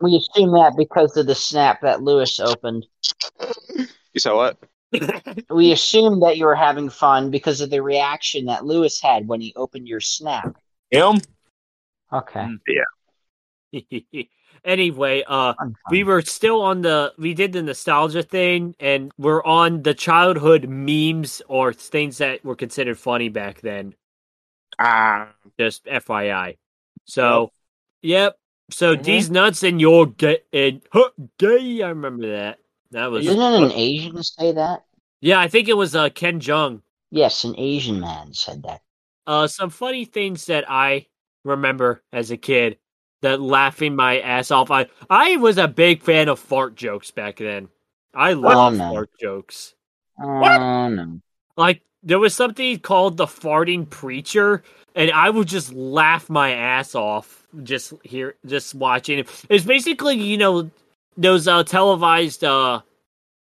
We assume that because of the snap that Lewis opened. You saw what? We assume that you were having fun because of the reaction that Lewis had when he opened your snap. him. Okay. Mm. [LAUGHS] anyway, uh, we were still on the we did the nostalgia thing, and we're on the childhood memes or things that were considered funny back then. Ah, Just FYI. So, yep. So Mhm. these nuts and you're gay. And, huh, gay. I remember that. That was Isn't it an Asian say that? yeah. I think it was uh Ken Jeong. Yes, an Asian man said that. Uh, some funny things that I remember as a kid that laughing my ass off. I I was a big fan of fart jokes back then. I love no. fart jokes. Oh no. Like there was something called the farting preacher, and I would just laugh my ass off just here, just watching it. It's basically you know those uh, televised uh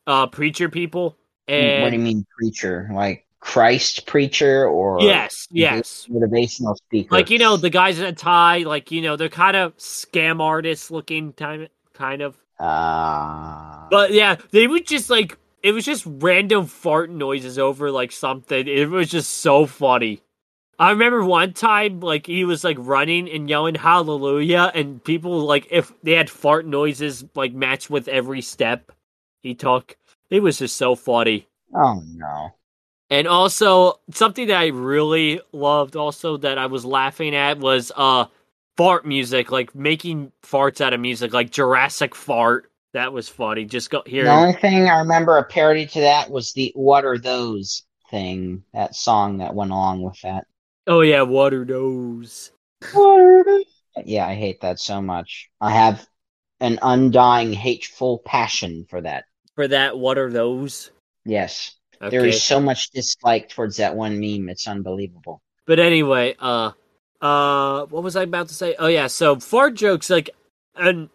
uh preacher people, and what do you mean preacher? Like Christ preacher or yes, yes, motivational speaker? like you know the guys in a tie, like you know they're kind of scam artists looking, kind of. Ah. But yeah, they would just like it was just random fart noises over like something. It was just so funny. I remember one time like he was like running and yelling hallelujah and people like if they had fart noises like matched with every step he took. It was just so funny. oh no. And also something that I really loved also that I was laughing at was uh fart music, like making farts out of music, like Jurassic fart. That was funny. Just go here. The only thing I remember a parody to that was the "What Are Those" thing. That song that went along with that. Oh yeah, "What Are Those." Yeah, I hate that so much. I have an undying hateful passion for that. For that, what are those? Yes. Okay. There is so much dislike towards that one meme. It's unbelievable. But anyway, uh uh what was I about to say? Oh yeah, so fart jokes like and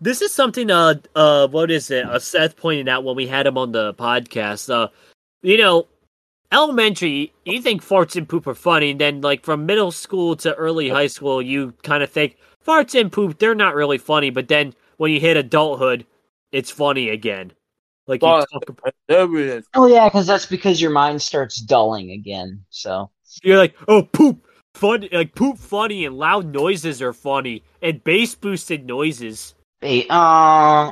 this is something uh uh what is it? Uh, Seth pointed out when we had him on the podcast. Uh you know, elementary you think farts and poop are funny, and then like from middle school to early high school you kind of think farts and poop they're not really funny, but then when you hit adulthood, it's funny again. Like you talk about. Oh yeah, because that's because your mind starts dulling again. So You're like, oh, poop, funny, like poop, funny, and loud noises are funny, and bass boosted noises, Hey, uh,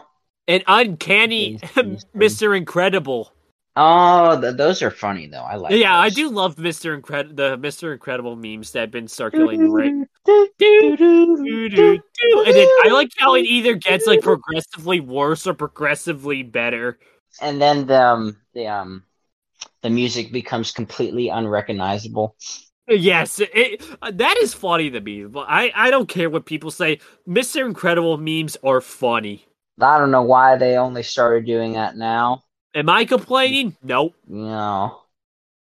and uncanny, [LAUGHS] Mister Incredible. oh, th- those are funny though. I like. yeah, I do love Mister Incredible, the Mister Incredible memes that have been circulating right. And then I like how it either gets like progressively worse or progressively better. and then the um, the um the music becomes completely unrecognizable. Yes, it, that is funny to me. But I, I don't care what people say. Mr. Incredible memes are funny. I don't know why they only started doing that now. Am I complaining? Nope. You know.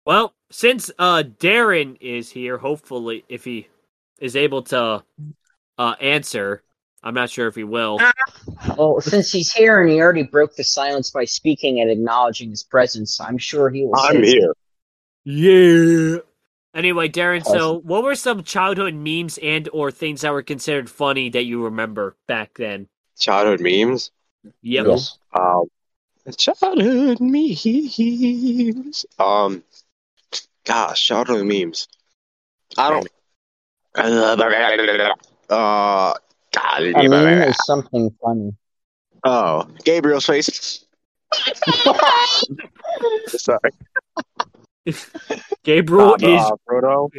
Well, since uh Darren is here, hopefully if he is able to uh answer, I'm not sure if he will. Well, since he's here and he already broke the silence by speaking and acknowledging his presence, I'm sure he will. I'm say here. Yeah. Anyway, Darren, so what were some childhood memes and or things that were considered funny that you remember back then? Childhood memes. Yep. Yes. Um, childhood memes. Um, gosh, childhood memes. I don't. Uh, A meme is something funny. oh, Gabriel's face. [LAUGHS] Sorry. [LAUGHS] Gabriel is Frodo.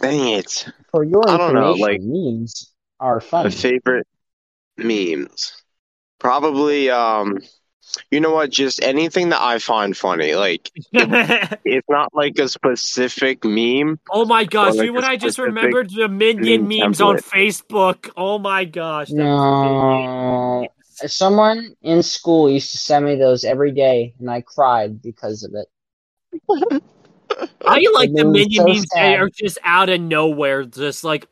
Dang it. For your I don't know, information, like- memes are fun. My favorite memes. Probably, um, you know what? Just anything that I find funny. Like, it's [LAUGHS] not like a specific meme. Oh my gosh, like you know what a I just remembered? The Minion meme memes on. Facebook. Oh my gosh. No. Someone in school used to send me those every day, and I cried because of it. I like the It was Minion so memes that are just out of nowhere, just like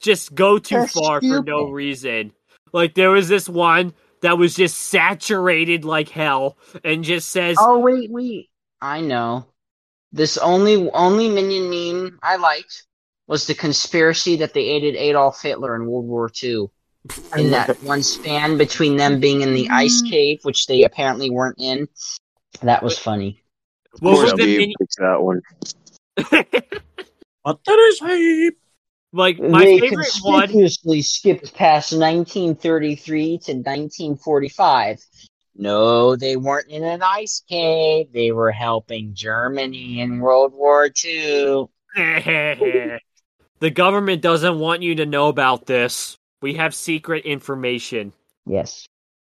just go too They're far for no reason. Like there was this one that was just saturated like hell and just says Oh wait, wait. I know. This only only minion meme I liked was the conspiracy that they aided Adolf Hitler in World War II. In that one span between them being in the ice mm. cave, which they apparently weren't in. That was funny. Of What was the Gabe mini- that one. What that is hype. like my they favorite one conspicuously skipped past 1933 to 1945. No, they weren't in an ice cave. They were helping Germany in World War II. [LAUGHS] the government doesn't want you to know about this. We have secret information. Yes.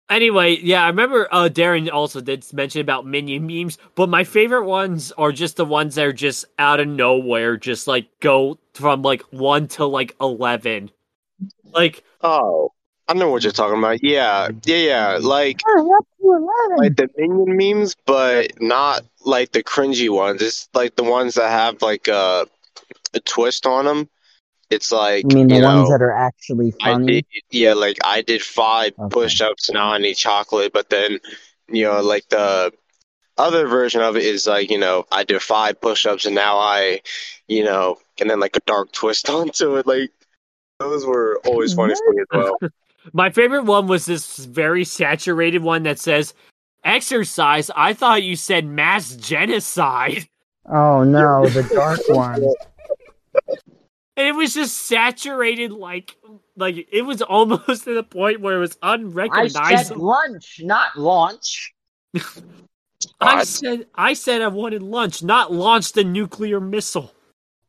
Anyway, yeah, I remember uh, Darren also did mention about minion memes, but my favorite ones are just the ones that are just out of nowhere, just like go from like one to like eleven. Like, Oh, I know what you're talking about. Yeah, yeah, yeah. Like, like the minion memes, but not like the cringy ones. It's like the ones that have like a, a twist on them. It's like You mean the you ones know, that are actually I funny? did, yeah, like I did five Okay. push-ups, now I need chocolate. But then, you know, like the other version of it is like, you know, I did five push-ups and now I, you know, and then like a dark twist [LAUGHS] onto it. Like those were always funny to me as well. [LAUGHS] my favorite one was this very saturated one that says, "Exercise." I thought you said mass genocide, Oh no, the dark [LAUGHS] one. And it was just saturated like, like it was almost to the point where it was unrecognizable. I said unrecognizable. lunch, not launch. [LAUGHS] I said I said I wanted lunch, not launch the nuclear missile.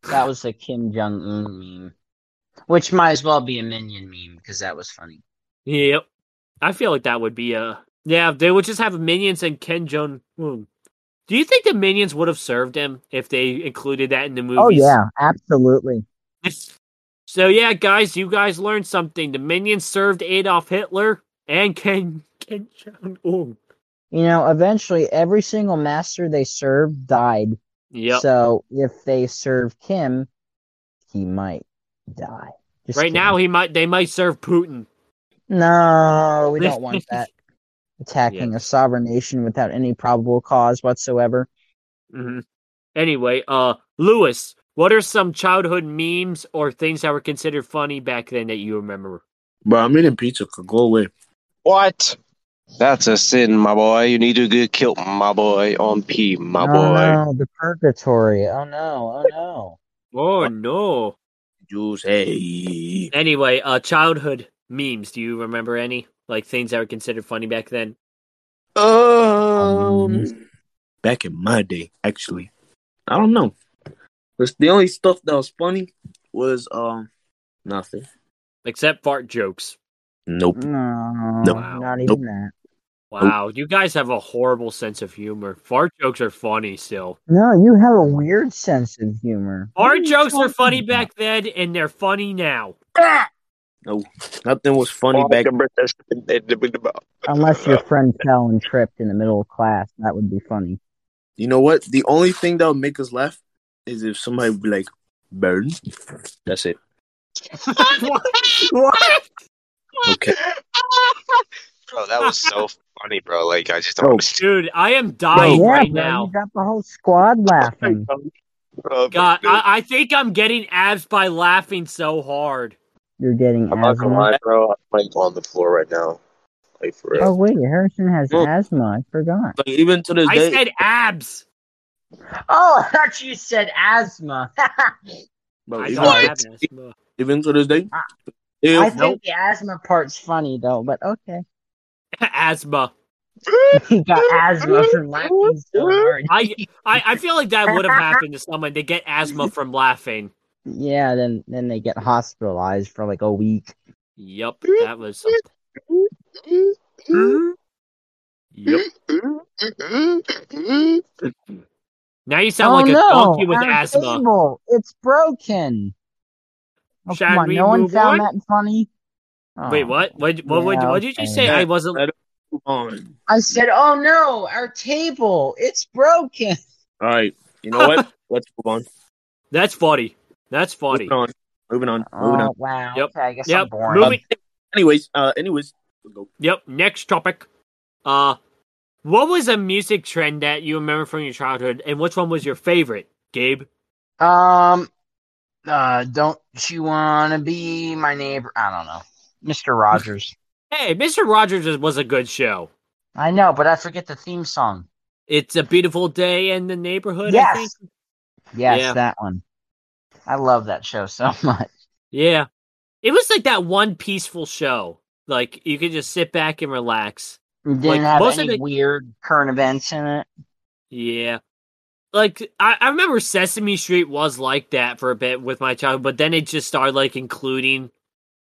That was a Kim Jong Un meme, which might as well be a minion meme because that was funny. Yep. I feel like that would be a yeah, they would just have minions and Kim Jong Un. Do you think the minions would have served him if they included that in the movie? Oh yeah, absolutely. So yeah, guys, you guys learned something. The minions served Adolf Hitler and Ken Ken Jong Un. You know, eventually every single master they served died. Yeah. So if they serve Kim, he might die. Just right kidding. now he might they might serve Putin. No, we don't want [LAUGHS] that. Attacking a sovereign nation without any probable cause whatsoever. Mm-hmm. Anyway, uh, Lewis, what are some childhood memes or things that were considered funny back then that you remember? Bro, I'm eating pizza. Could go away. What? That's a sin, my boy. You need to get killed, my boy. On P, my oh boy. no, the purgatory. Oh no, oh no. Oh no. Juice, hey. Anyway, uh, childhood memes. Do you remember any like things that were considered funny back then? Um, back in my day, actually, I don't know. It's the only stuff that was funny was um nothing. Except fart jokes. Nope. No, Nope. not even Nope. that. Wow, you guys have a horrible sense of humor. Fart jokes are funny still. No, you have a weird sense of humor. What Fart you jokes were funny about? back then, and they're funny now. No, nothing was funny back. Then. Unless your friend fell and tripped in the middle of class, that would be funny. You know what? The only thing that would make us laugh is if somebody would be like, "Burn." That's it. [LAUGHS] what? Okay. bro, that was so funny, bro. Like I just Bro. don't understand. Dude, I am dying yeah, right bro, now. you got the whole squad laughing. [LAUGHS] Bro, God, I, I think I'm getting abs by laughing so hard. You're getting I'm not gonna lie, bro. I'm like on the floor right now. Like for real. Oh wait, Harrison has Mm. asthma. I forgot. Like even to this I day, said abs. Oh, I thought you said asthma. [LAUGHS] bro, I even, don't asthma. even to this day, I- if, I think the asthma part's funny though, but okay. [LAUGHS] asthma. [LAUGHS] He got asthma from laughing so hard. I, I I feel like that would have happened to someone. They get asthma from laughing. Yeah, then then they get hospitalized for like a week. Yep, that was something. Yup. Now you sound oh like a no, donkey with our asthma. Table, it's broken. Oh, Shall come on, we no one found on? that funny. Wait, Oh. what? What? What? What, Yeah, what did you okay. say? I wasn't. Let on. I said, "Oh no, our table, it's broken." All right, you know what? [LAUGHS] Let's move on. That's funny. That's funny. Moving on. Moving on. Moving Oh on. wow. Yep. Okay, I guess Yep. I'm boring. Moving. Anyways, uh, anyways, we'll. Yep. Next topic. Uh, what was a music trend that you remember from your childhood, and which one was your favorite, Gabe? Um, uh, don't you want to be my neighbor? I don't know, Mister Rogers. [LAUGHS] Hey, Mr. Rogers was a good show. I know, but I forget the theme song. It's a beautiful day in the neighborhood. I think. Yes, yes, Yeah. that one. I love that show so [LAUGHS] much. Yeah. It was like that one peaceful show. Like you could just sit back and relax. It didn't Like, have most of any weird current events in it. Yeah. Like I, I remember Sesame Street was like that for a bit with my child, but then it just started like including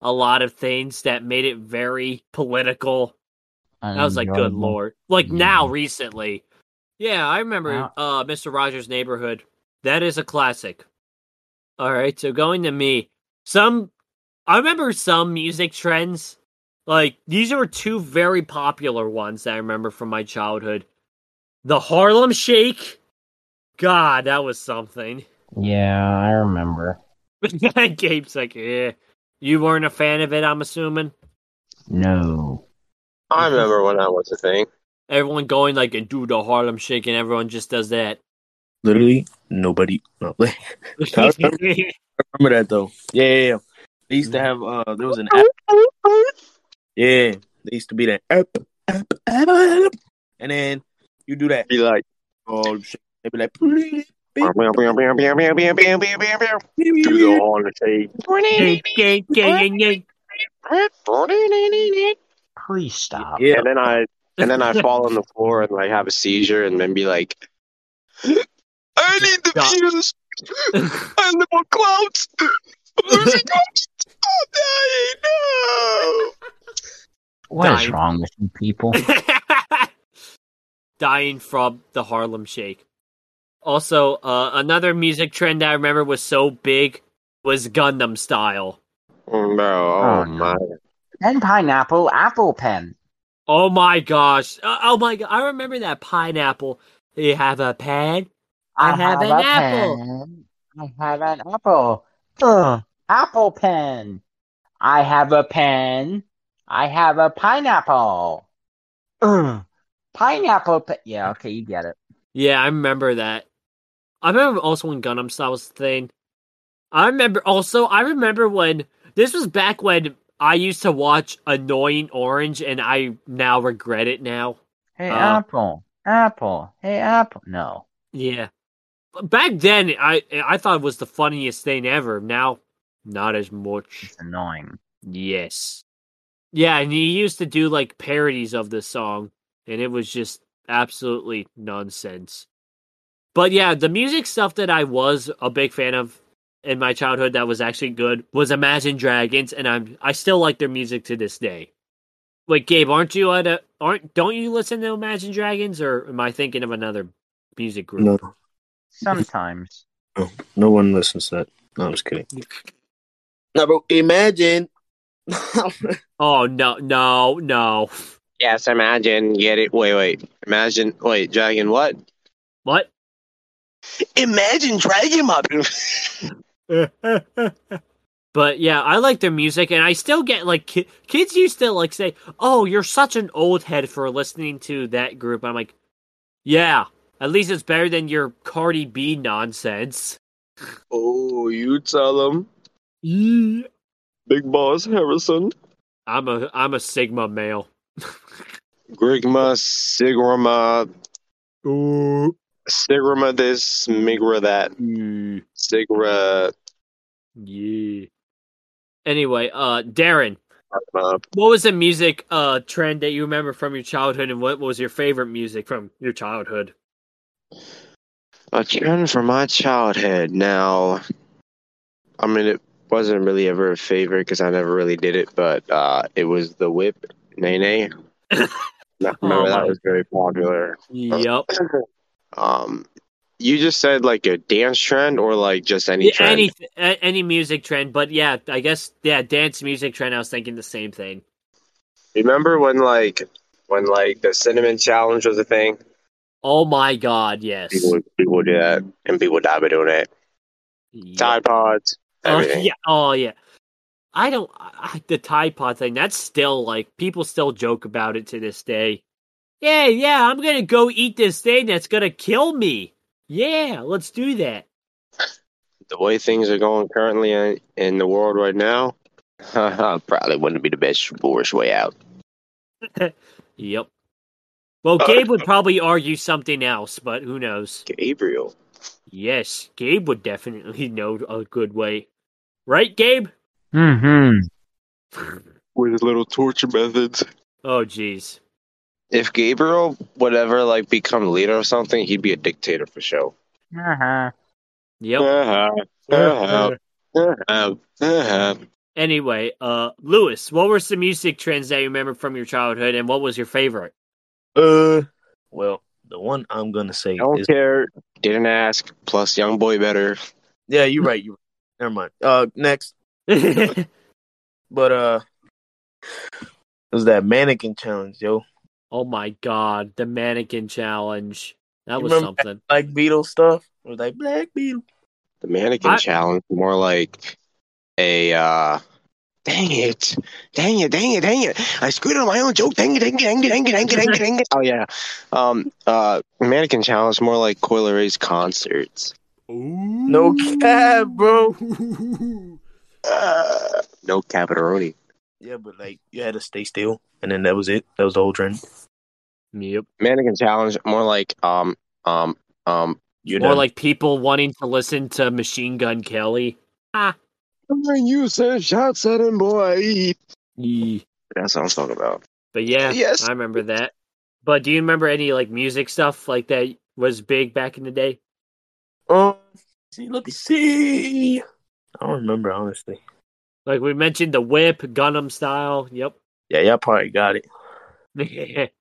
a lot of things that made it very political. I was like, good lord. Like Yeah. now recently. Yeah, I remember Wow. uh Mr. Rogers' Neighborhood. That is a classic. Alright, so going to me. Some I remember some music trends. Like these are two very popular ones that I remember from my childhood. The Harlem Shake. God, that was something. [LAUGHS] Yeah, I remember. Gabe's like, yeah. You weren't a fan of it, I'm assuming? No. I remember when that was a thing. Everyone going like and do the Harlem Shake and everyone just does that. Literally, nobody. [LAUGHS] No, I remember [LAUGHS] that though. Yeah, yeah, yeah. They used to have. Uh, there was an app. Yeah, they used to be that. And then you do that. Be like, Oh shit! They be like. do the. Please stop. Yeah. And then I and then I fall on the floor and like have a seizure and then be like, I need the Stop. views. I live on clouds. I'm losing ghosts. I'm dying. No. What is Dying. wrong with you people? [LAUGHS] Dying from the Harlem Shake. Also, uh, another music trend that I remember was so big was Gangnam style. Mm, Bro, oh, Oh, no. my. Pen pineapple, apple pen. Oh my gosh. Uh, oh my god. I remember that pineapple. You have a pen? I have an apple. pen. I have an apple. Ugh, apple pen. I have a pen. I have a pineapple. Ugh, [CLEARS THROAT] pineapple pen. Yeah, okay, you get it. Yeah, I remember that. I remember also when Gangnam style was the thing. I remember also, I remember when this was back when I used to watch Annoying Orange and I now regret it now. Hey, Uh. apple. Apple. Hey, apple. No. Yeah. Back then I I thought it was the funniest thing ever. Now not as much. It's annoying. Yes. Yeah, and he used to do like parodies of the song, and it was just absolutely nonsense. But yeah, the music stuff that I was a big fan of in my childhood that was actually good was Imagine Dragons, and I'm I still like their music to this day. Wait, Gabe, aren't you at a aren't don't you listen to Imagine Dragons, or am I thinking of another music group? No, Sometimes. no, no one listens to that. No, I'm just kidding. [LAUGHS] No, bro. Imagine. [LAUGHS] Oh no, no, no. Yes, imagine. Get it? Wait, wait. Imagine. Wait, dragon. What? What? Imagine dragon up. [LAUGHS] but yeah, I like their music, and I still get like ki- kids used to like say, "Oh, you're such an old head for listening to that group." I'm like, "Yeah, at least it's better than your Cardi B nonsense." oh, you tell them. Yeah. Big boss Harrison. I'm a I'm a Sigma male. [LAUGHS] Grigma, Sigrama, Ooh. Sigrama this, Migra that, Sigra. Yeah. Anyway, uh, Darren, Uh, what was the music uh trend that you remember from your childhood, and what was your favorite music from your childhood? a trend from my childhood. Now, I mean, it wasn't really ever a favorite because I never really did it, but uh, it was the whip, Nae Nae. [LAUGHS] Remember Oh, that was very popular. Yep. [LAUGHS] Um, you just said like a dance trend or like just any Yeah, trend. any any music trend, but yeah, I guess yeah, dance music trend. I was thinking the same thing. Remember when like when like the cinnamon challenge was a thing? Oh my god, yes. People would, people do that, and people die by doing it. Yep. Tide Pods, Oh yeah, oh yeah. I don't I, the Tide Pod thing. That's still like people still joke about it to this day. Yeah, yeah, I'm gonna go eat this thing that's gonna kill me. Yeah, let's do that. The way things are going currently in, in the world right now, [LAUGHS] probably wouldn't be the best worst way out. [LAUGHS] Yep. Well, oh, Gabe would probably argue something else, but who knows? Gabriel. Yes, Gabe would definitely [LAUGHS] know a good way. Right, Gabe? Mm-hmm. [LAUGHS] With his little torture methods. Oh, jeez. If Gabriel would ever like become leader of something, he'd be a dictator for sure. Uh-huh. Yep. Uh-huh. Uh-huh. Uh-huh. Uh-huh. Anyway, uh, Lewis, what were some music trends that you remember from your childhood, and what was your favorite? Uh, well, the one I'm gonna say I Don't is care. Didn't ask. Plus, young boy better. yeah. You're right. You never mind. Uh, next, [LAUGHS] but uh, it was that mannequin challenge, yo. oh my god, the mannequin challenge. That You was remember something. Black Beetle stuff. It was like Black Beetle. The mannequin I- challenge, more like a uh dang it. Dang it, dang it, dang it. I screwed on my own joke. Dang it, dang it, dang it, dang it, dang it, dang it, dang it. [LAUGHS] Oh yeah. Um uh mannequin challenge more like Coil Ray's concerts. No cap, bro. Uh, [LAUGHS] no capitaroni. Yeah, but like you had to stay still, and then that was it. That was the whole trend. Yep. Mannequin challenge, more like um um um You're More done. like people wanting to listen to Machine Gun Kelly. Ah. you said shots at him, boy. Yee. That's what I'm talking about. But yeah, Yes. I remember that. But do you remember any like music stuff like that was big back in the day? Um, see, let me see. I don't remember honestly. Like we mentioned the whip, Gangnam style. Yep. Yeah, y'all probably got it. [LAUGHS]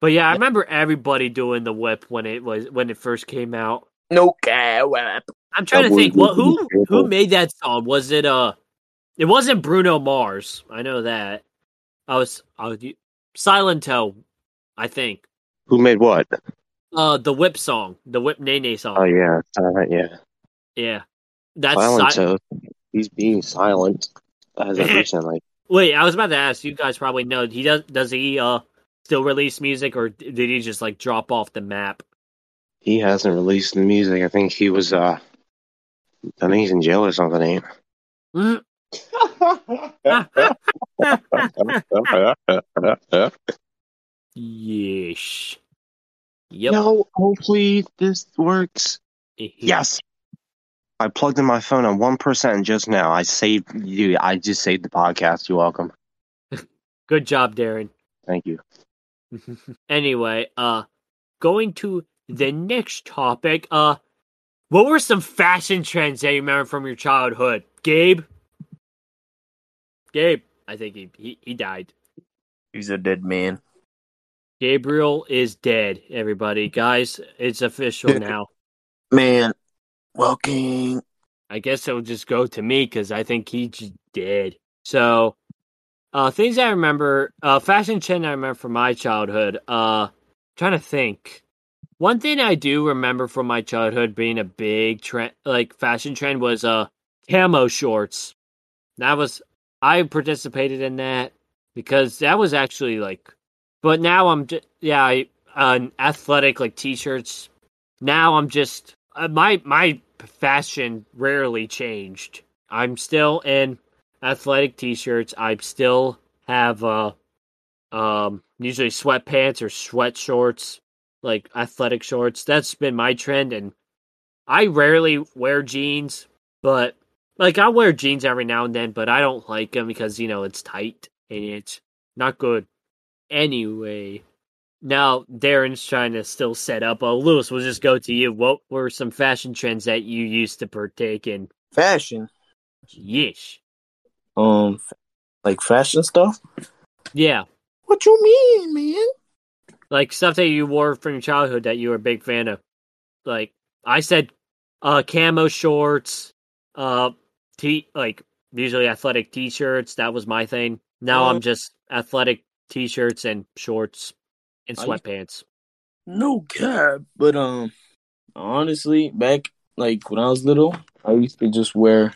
but yeah, I remember everybody doing the whip when it was when it first came out. No cap. I'm trying to think. was- What who who made that song? Was it uh? It wasn't Bruno Mars. I know that. I was I was Silento, I think. Who made what? Uh, the whip song, the whip Nae Nae song. Oh yeah, silent, yeah. Yeah, that's silent. si- uh, he's being silent as of [LAUGHS] recently. Wait, I was about to ask. You guys probably know. He does. Does he uh still release music, or did he just like drop off the map? He hasn't released the music. I think he was. uh I think he's in jail or something. Ain't? Mm. [LAUGHS] [LAUGHS] Yeesh. Yep. No, hopefully this works. Yes. I plugged in my phone on one percent just now. I saved you. I just saved the podcast. You're welcome. [LAUGHS] Good job, Darren. Thank you. [LAUGHS] anyway, uh, going to the next topic. Uh, what were some fashion trends that you remember from your childhood, Gabe? Gabe, I think he he, he died. He's a dead man. Gabriel is dead, everybody. Guys, it's official [LAUGHS] now. Man, walking. I guess it'll just go to me because I think he just dead. So, uh, things I remember, uh, fashion trend I remember from my childhood. Uh, trying to think. One thing I do remember from my childhood being a big trend, like fashion trend, was uh camo shorts. That was I participated in that because that was actually like. But now I'm just yeah, I, athletic like t-shirts. Now I'm just uh, my my fashion rarely changed. I'm still in athletic t-shirts. I still have uh um usually sweatpants or sweat shorts, like athletic shorts. That's been my trend and I rarely wear jeans, but like I'll wear jeans every now and then, but I don't like them because you know it's tight and it's not good. Anyway, now Darren's trying to still set up. Oh, Lewis, we'll just go to you. What were some fashion trends that you used to partake in? Fashion. Yeesh. Um, like fashion stuff. Yeah, What you mean, man? like stuff that you wore from your childhood that you were a big fan of. Like I said, uh, camo shorts, uh, t like usually athletic t-shirts. That was my thing. Now Uh, I'm just athletic t-shirts and shorts and I sweatpants. No cap. But um, honestly, back like when I was little, I used to just wear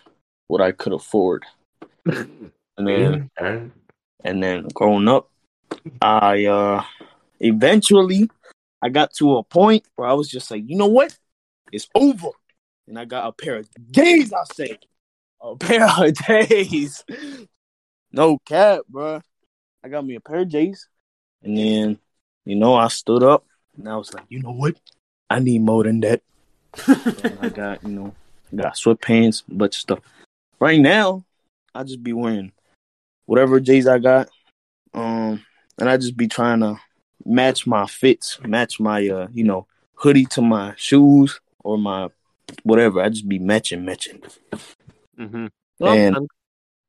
what I could afford, [LAUGHS] and then and then growing up, I uh eventually I got to a point where I was just like, you know what, it's over, and I got a pair of J's. I say, a pair of [LAUGHS] J's. No cap, bruh. I got me a pair of J's, and then you know I stood up and I was like, you know what, I need more than that. [LAUGHS] I got you know I got sweatpants, a bunch of stuff. Right now, I just be wearing whatever J's I got. Um, and I just be trying to match my fits, match my uh, you know, hoodie to my shoes or my whatever. I just be matching, matching. Mm-hmm. Well, And- I'm-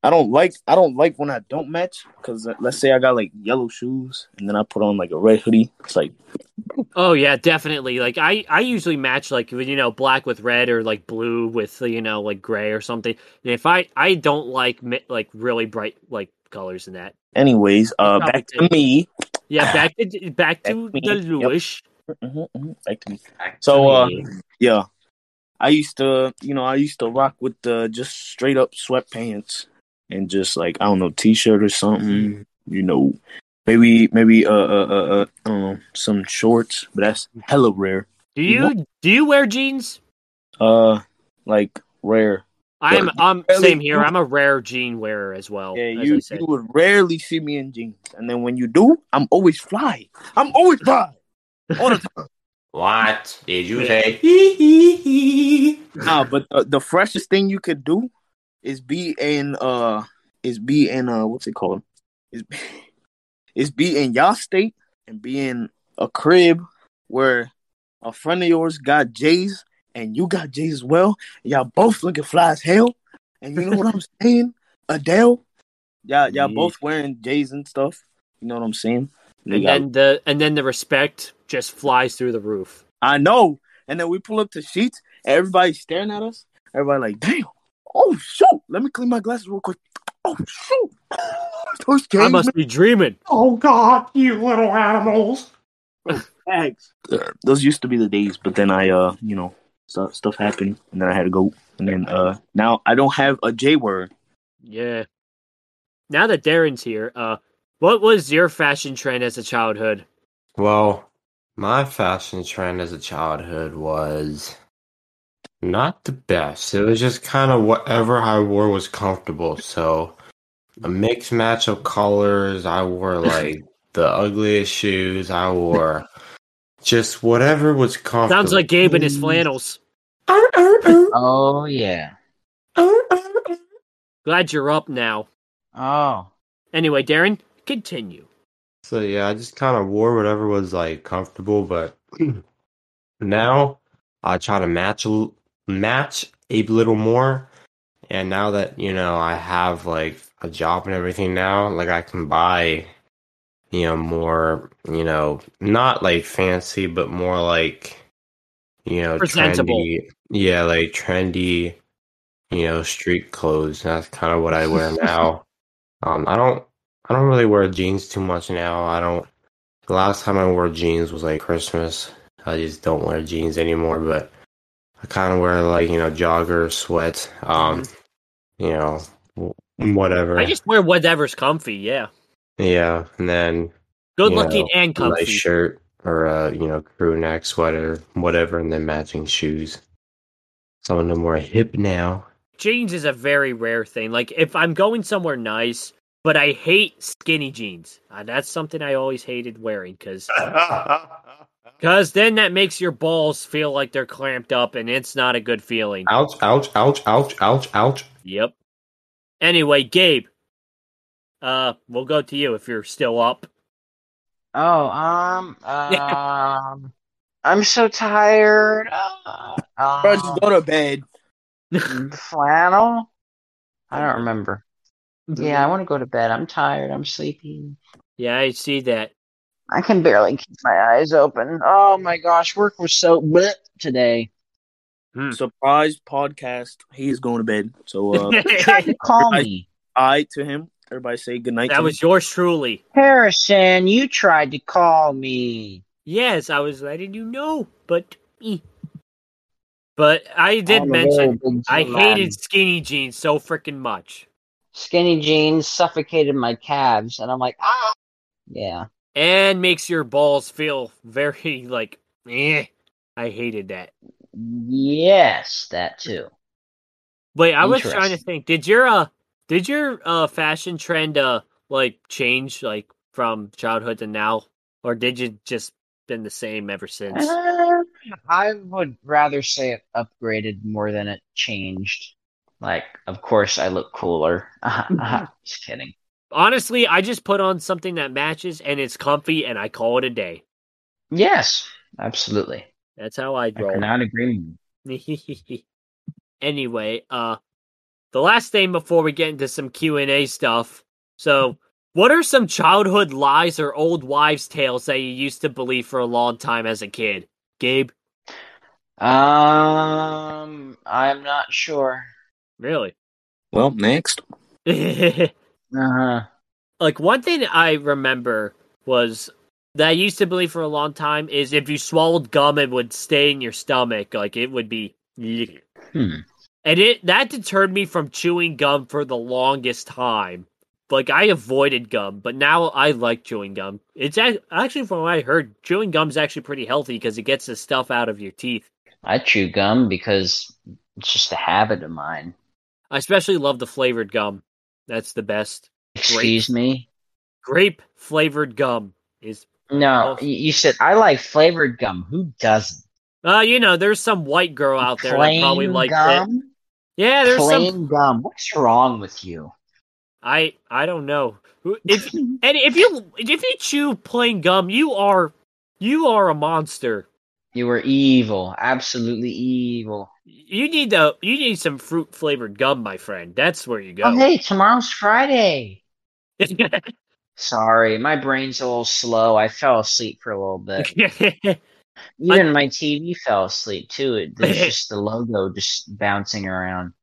I don't like I don't like when I don't match because let's say I got like yellow shoes and then I put on like a red hoodie. It's like oh yeah, definitely. Like I, I usually match like you know black with red or like blue with you know like gray or something. And if I, I don't like like really bright like colors in that. anyways, uh back to me. Yeah, [LAUGHS] back to back to Back to me. the Yep. Lewis. Mhm, mhm, Back to me. So uh yeah. I used to you know, I used to rock with the just straight up sweatpants and just like I don't know, t shirt or something. You know. Maybe maybe uh uh uh, uh I don't know, some shorts, but that's hella rare. Do You you do you wear jeans? Uh like rare. I'm I'm Really? same here. I'm a rare jean wearer as well. Yeah, as you I said. you would rarely see me in jeans, and then when you do, I'm always fly. I'm always fly all the time. [LAUGHS] What did you say? [LAUGHS] nah, but the, the freshest thing you could do is be in uh is be in uh what's it called is is be in y'all state and be in a crib where a friend of yours got J's and you got J's as well. Y'all both looking fly as hell. And you know what I'm [LAUGHS] saying? Adele, y'all y'all Yeah. both wearing J's and stuff. You know what I'm saying? They and got- then the and then the respect just flies through the roof. I know. And then we pull up to sheets, everybody's staring at us. Everybody like, damn. Oh shoot! Let me clean my glasses real quick. Oh shoot! Those I James must be dreaming. Oh God, you little animals! bags. Those used to be the days, but then I, uh, you know, stuff stuff happened, and then I had to go, and then uh, now I don't have a J word. Yeah. Now that Darren's here, uh, what was your fashion trend as a childhood? Well, my fashion trend as a childhood was not the best. It was just kind of whatever I wore was comfortable. So, a mixed match of colors. I wore [LAUGHS] like the ugliest shoes. I wore just whatever was comfortable. Sounds like Gabe and his flannels. Oh yeah. Glad you're up now. Oh. Anyway, Darren, continue. So yeah, I just kind of wore whatever was like comfortable, but [CLEARS THROAT] now I try to match a l- match a little more. And now that you know I have like a job and everything now, like I can buy, you know, more, you know, not like fancy, but more like, you know, Presentable. trendy. Yeah, like trendy, you know, street clothes. That's kind of what I wear now. [LAUGHS] Um, I don't, I don't really wear jeans too much now. I don't. The last time I wore jeans was like Christmas. I just don't wear jeans anymore, but I kind of wear like you know joggers, sweats, um, you know, whatever. I just wear whatever's comfy. Yeah, yeah, and then good looking know, and comfy. nice shirt or a you know crew neck sweater, whatever, and then matching shoes. Some of them are hip now. Jeans is a very rare thing. Like if I'm going somewhere nice, but I hate skinny jeans. Uh, that's something I always hated wearing because [LAUGHS] because then that makes your balls feel like they're clamped up, and it's not a good feeling. ouch! Ouch! Ouch! Ouch! Ouch! Ouch! Yep. Anyway, Gabe, uh, we'll go to you if you're still up. Oh, um, um, I'm so tired. Uh, Bro, just um, go to bed. flannel. I don't remember. Yeah, I want to go to bed. I'm tired. I'm sleepy. Yeah, I see that. I can barely keep my eyes open. Oh my gosh, work was so bleh today. Surprise podcast. He is going to bed. So uh [LAUGHS] tried to call I- me. I to him. Everybody say good night. that to was him. yours truly. Harrison, you tried to call me. Yes, I was letting you know, but but I did I'm mention I hated skinny jeans so freaking much. skinny jeans suffocated my calves, and I'm like, ah, yeah. And makes your balls feel very [LAUGHS] like eh. I hated that. Yes, that too. Wait, I was trying to think. Did your uh did your uh fashion trend uh like change like from childhood to now or did you just been the same ever since? Uh, I would rather say it upgraded more than it changed. Like, of course, I look cooler. [LAUGHS] Just kidding. Honestly, I just put on something that matches and it's comfy and I call it a day. Yes, absolutely. That's how I I roll. cannot agree more. [LAUGHS] anyway, uh the last thing before we get into some Q&A stuff. So, what are some childhood lies or old wives' tales that you used to believe for a long time as a kid? Gabe? Um, I'm not sure. Really? Well, next. [LAUGHS] Uh-huh. like one thing I remember was that I used to believe for a long time is if you swallowed gum it would stay in your stomach, like it would be Hmm. And it that deterred me from chewing gum for the longest time. Like I avoided gum, but now I like chewing gum. It's ac- actually from what I heard, chewing gum is actually pretty healthy because it gets the stuff out of your teeth. I chew gum because it's just a habit of mine. I especially love the flavored gum. That's the best. Excuse me? Grape flavored gum is No, y- you said I like flavored gum. Who doesn't? uh you know, there's some white girl out there that probably likes it. Yeah, there's Plain some gum. What's wrong with you? I I don't know. If and if you if you chew plain gum, you are you are a monster. You were evil. Absolutely evil. You need the you need some fruit flavored gum, my friend. That's where you go. Oh, hey, tomorrow's Friday. [LAUGHS] Sorry, my brain's a little slow. I fell asleep for a little bit. [LAUGHS] Even my TV fell asleep too. It, there's [LAUGHS] just the logo just bouncing around.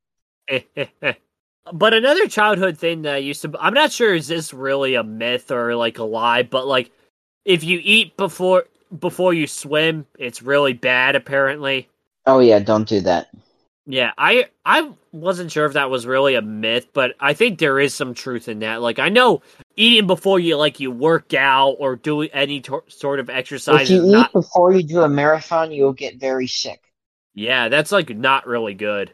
but another childhood thing that I used to I'm not sure is this really a myth or like a lie, but like if you eat before before you swim, it's really bad apparently. Oh yeah, don't do that. Yeah, I I wasn't sure if that was really a myth, but I think there is some truth in that. Like I know eating before you like you work out or do any tor- sort of exercise If you eat not before you do a marathon, you'll get very sick. Yeah, that's like not really good.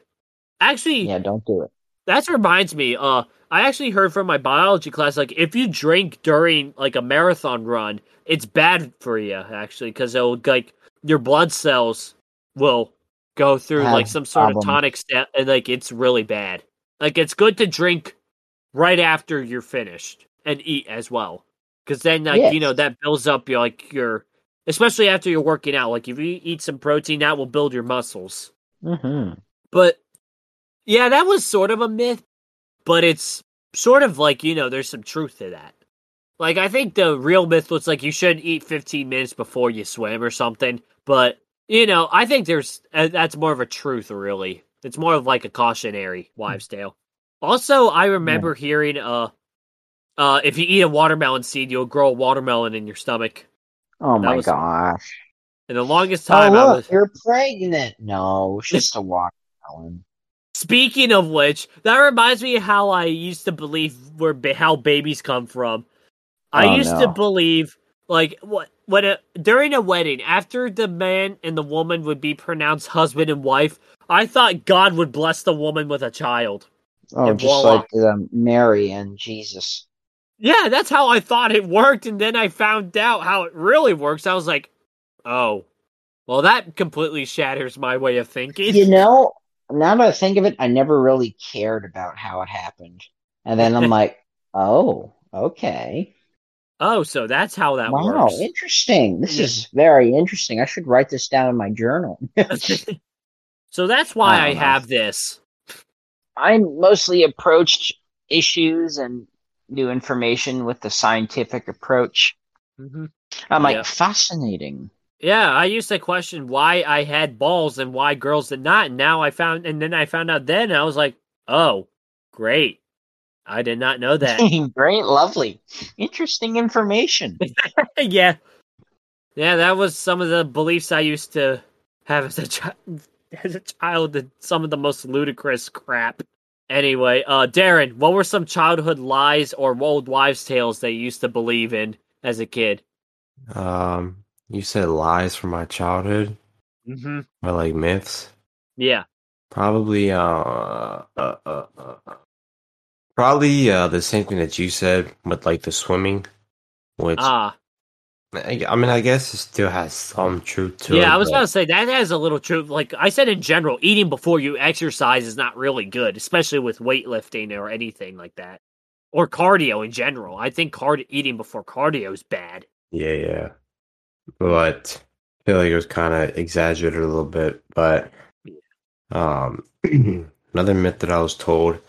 Actually, Yeah, don't do it. That reminds me. Uh, I actually heard from my biology class like if you drink during like a marathon run, it's bad for you actually because it'll like your blood cells will go through Have like some sort of tonic step and like it's really bad. Like it's good to drink right after you're finished and eat as well because then like you know that builds up your like your especially after you're working out. Like if you eat some protein, that will build your muscles. Mm-hmm. But yeah, that was sort of a myth, but it's sort of like, you know, there's some truth to that. Like I think the real myth was like you shouldn't eat 15 minutes before you swim or something. But you know, I think there's uh, that's more of a truth. Really, it's more of like a cautionary wives' tale. Also, I remember hearing uh, uh, if you eat a watermelon seed, you'll grow a watermelon in your stomach. Oh my was- gosh. In the longest Oh time I was you're pregnant. No, it's [LAUGHS] just a watermelon. Speaking of which, that reminds me of how I used to believe where ba- how babies come from. I Oh, used to believe like what when a, during a wedding, after the man and the woman would be pronounced husband and wife, I thought God would bless the woman with a child. Oh, And just voila. like um, Mary and Jesus. Yeah, that's how I thought it worked, and then I found out how it really works. I was like, oh, well, that completely shatters my way of thinking. You know, now that I think of it, I never really cared about how it happened. And then I'm [LAUGHS] like, oh, okay. Oh, so that's how that wow, works. interesting. This is very interesting. I should write this down in my journal. [LAUGHS] so that's why I I have this. I mostly approached issues and new information with the scientific approach. hmm I'm like, fascinating. Yeah, I used to question why I had balls and why girls did not, and now I found, and then I found out then, I was like, oh, great. I did not know that. [LAUGHS] Great, lovely. Interesting information. [LAUGHS] yeah. Yeah, that was some of the beliefs I used to have as a child. [LAUGHS] As a child, some of the most ludicrous crap. Anyway, uh, Darren, what were some childhood lies or old wives' tales that you used to believe in as a kid? Um, you said lies from my childhood Mm-hmm. or like myths. Yeah. Probably, uh, uh, uh, uh, uh, probably uh, the same thing that you said with like the swimming, which Ah. I, I mean, I guess it still has some truth to it. yeah, I was but- to say that has a little truth. Like I said, in general, eating before you exercise is not really good, especially with weightlifting or anything like that, or cardio in general. I think card eating before cardio is bad. Yeah, yeah. But I feel like it was kind of exaggerated a little bit. But um, [CLEARS THROAT] another myth that I was told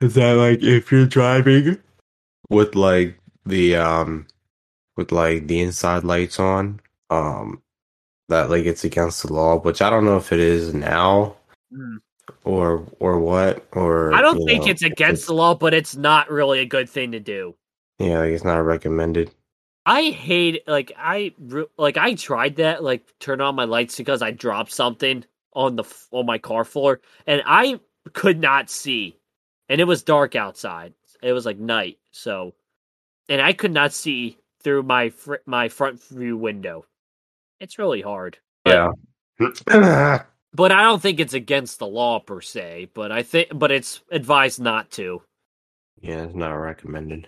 is that like if you're driving with like the um with like the inside lights on, um, that like it's against the law. Which I don't know if it is now or or what or I don't think know, it's against the law, but it's not really a good thing to do. yeah, like it's not recommended. I hate like I like I tried that like turn on my lights because I dropped something on the on my car floor and I could not see, and it was dark outside. It was like night, so and I could not see through my fr- my front view window. It's really hard. Yeah. [CLEARS THROAT] But I don't think it's against the law per se. But I think but it's advised not to. yeah, it's not recommended.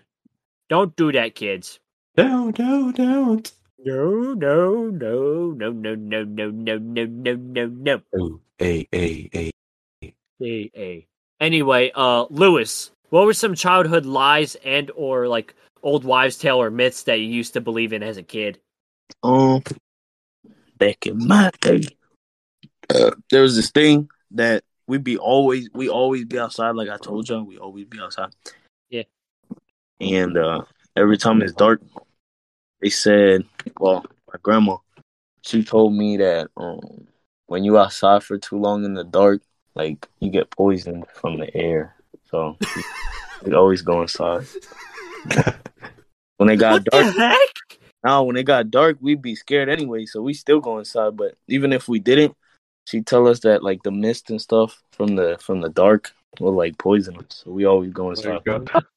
Don't do that, kids. No, no, don't. No, no, no, no, no, no, no, no, no, no, no, no. Oh, a, a, a. A A. Anyway, uh, Lewis, what were some childhood lies and or like old wives' tale or myths that you used to believe in as a kid? Um, back in my day, uh, there was this thing that we be always we always be outside. Like I told y'all, we always be outside. Yeah. And uh, every time it's dark, they said, well, my grandma, she told me that um, when you outside for too long in the dark, like you get poisoned from the air. So [LAUGHS] we always go inside. [LAUGHS] when it got What dark, the heck? now, when it got dark, we'd be scared anyway, so we still go inside. But even if we didn't, she'd tell us that like the mist and stuff from the from the dark will like poison us. So we always go inside. [LAUGHS]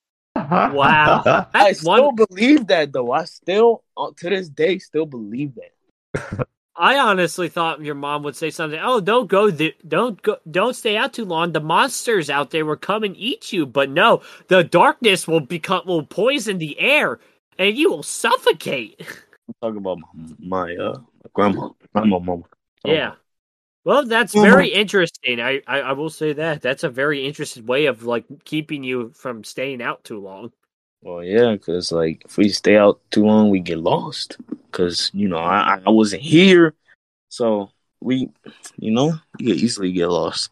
Wow. [LAUGHS] I still one. believe that though. I still uh, to this day still believe that. I honestly thought your mom would say something. Oh, don't go. Th- don't go. Don't stay out too long. The monsters out there will come and eat you. But no, the darkness will become will poison the air, and you will suffocate. I'm talking about my, my uh my grandma, my mama. Yeah. Well, that's very interesting. I, I I will say that that's a very interesting way of like keeping you from staying out too long. Well, yeah, because like if we stay out too long, we get lost. Because you know I I wasn't here, so we, you know, you could easily get lost.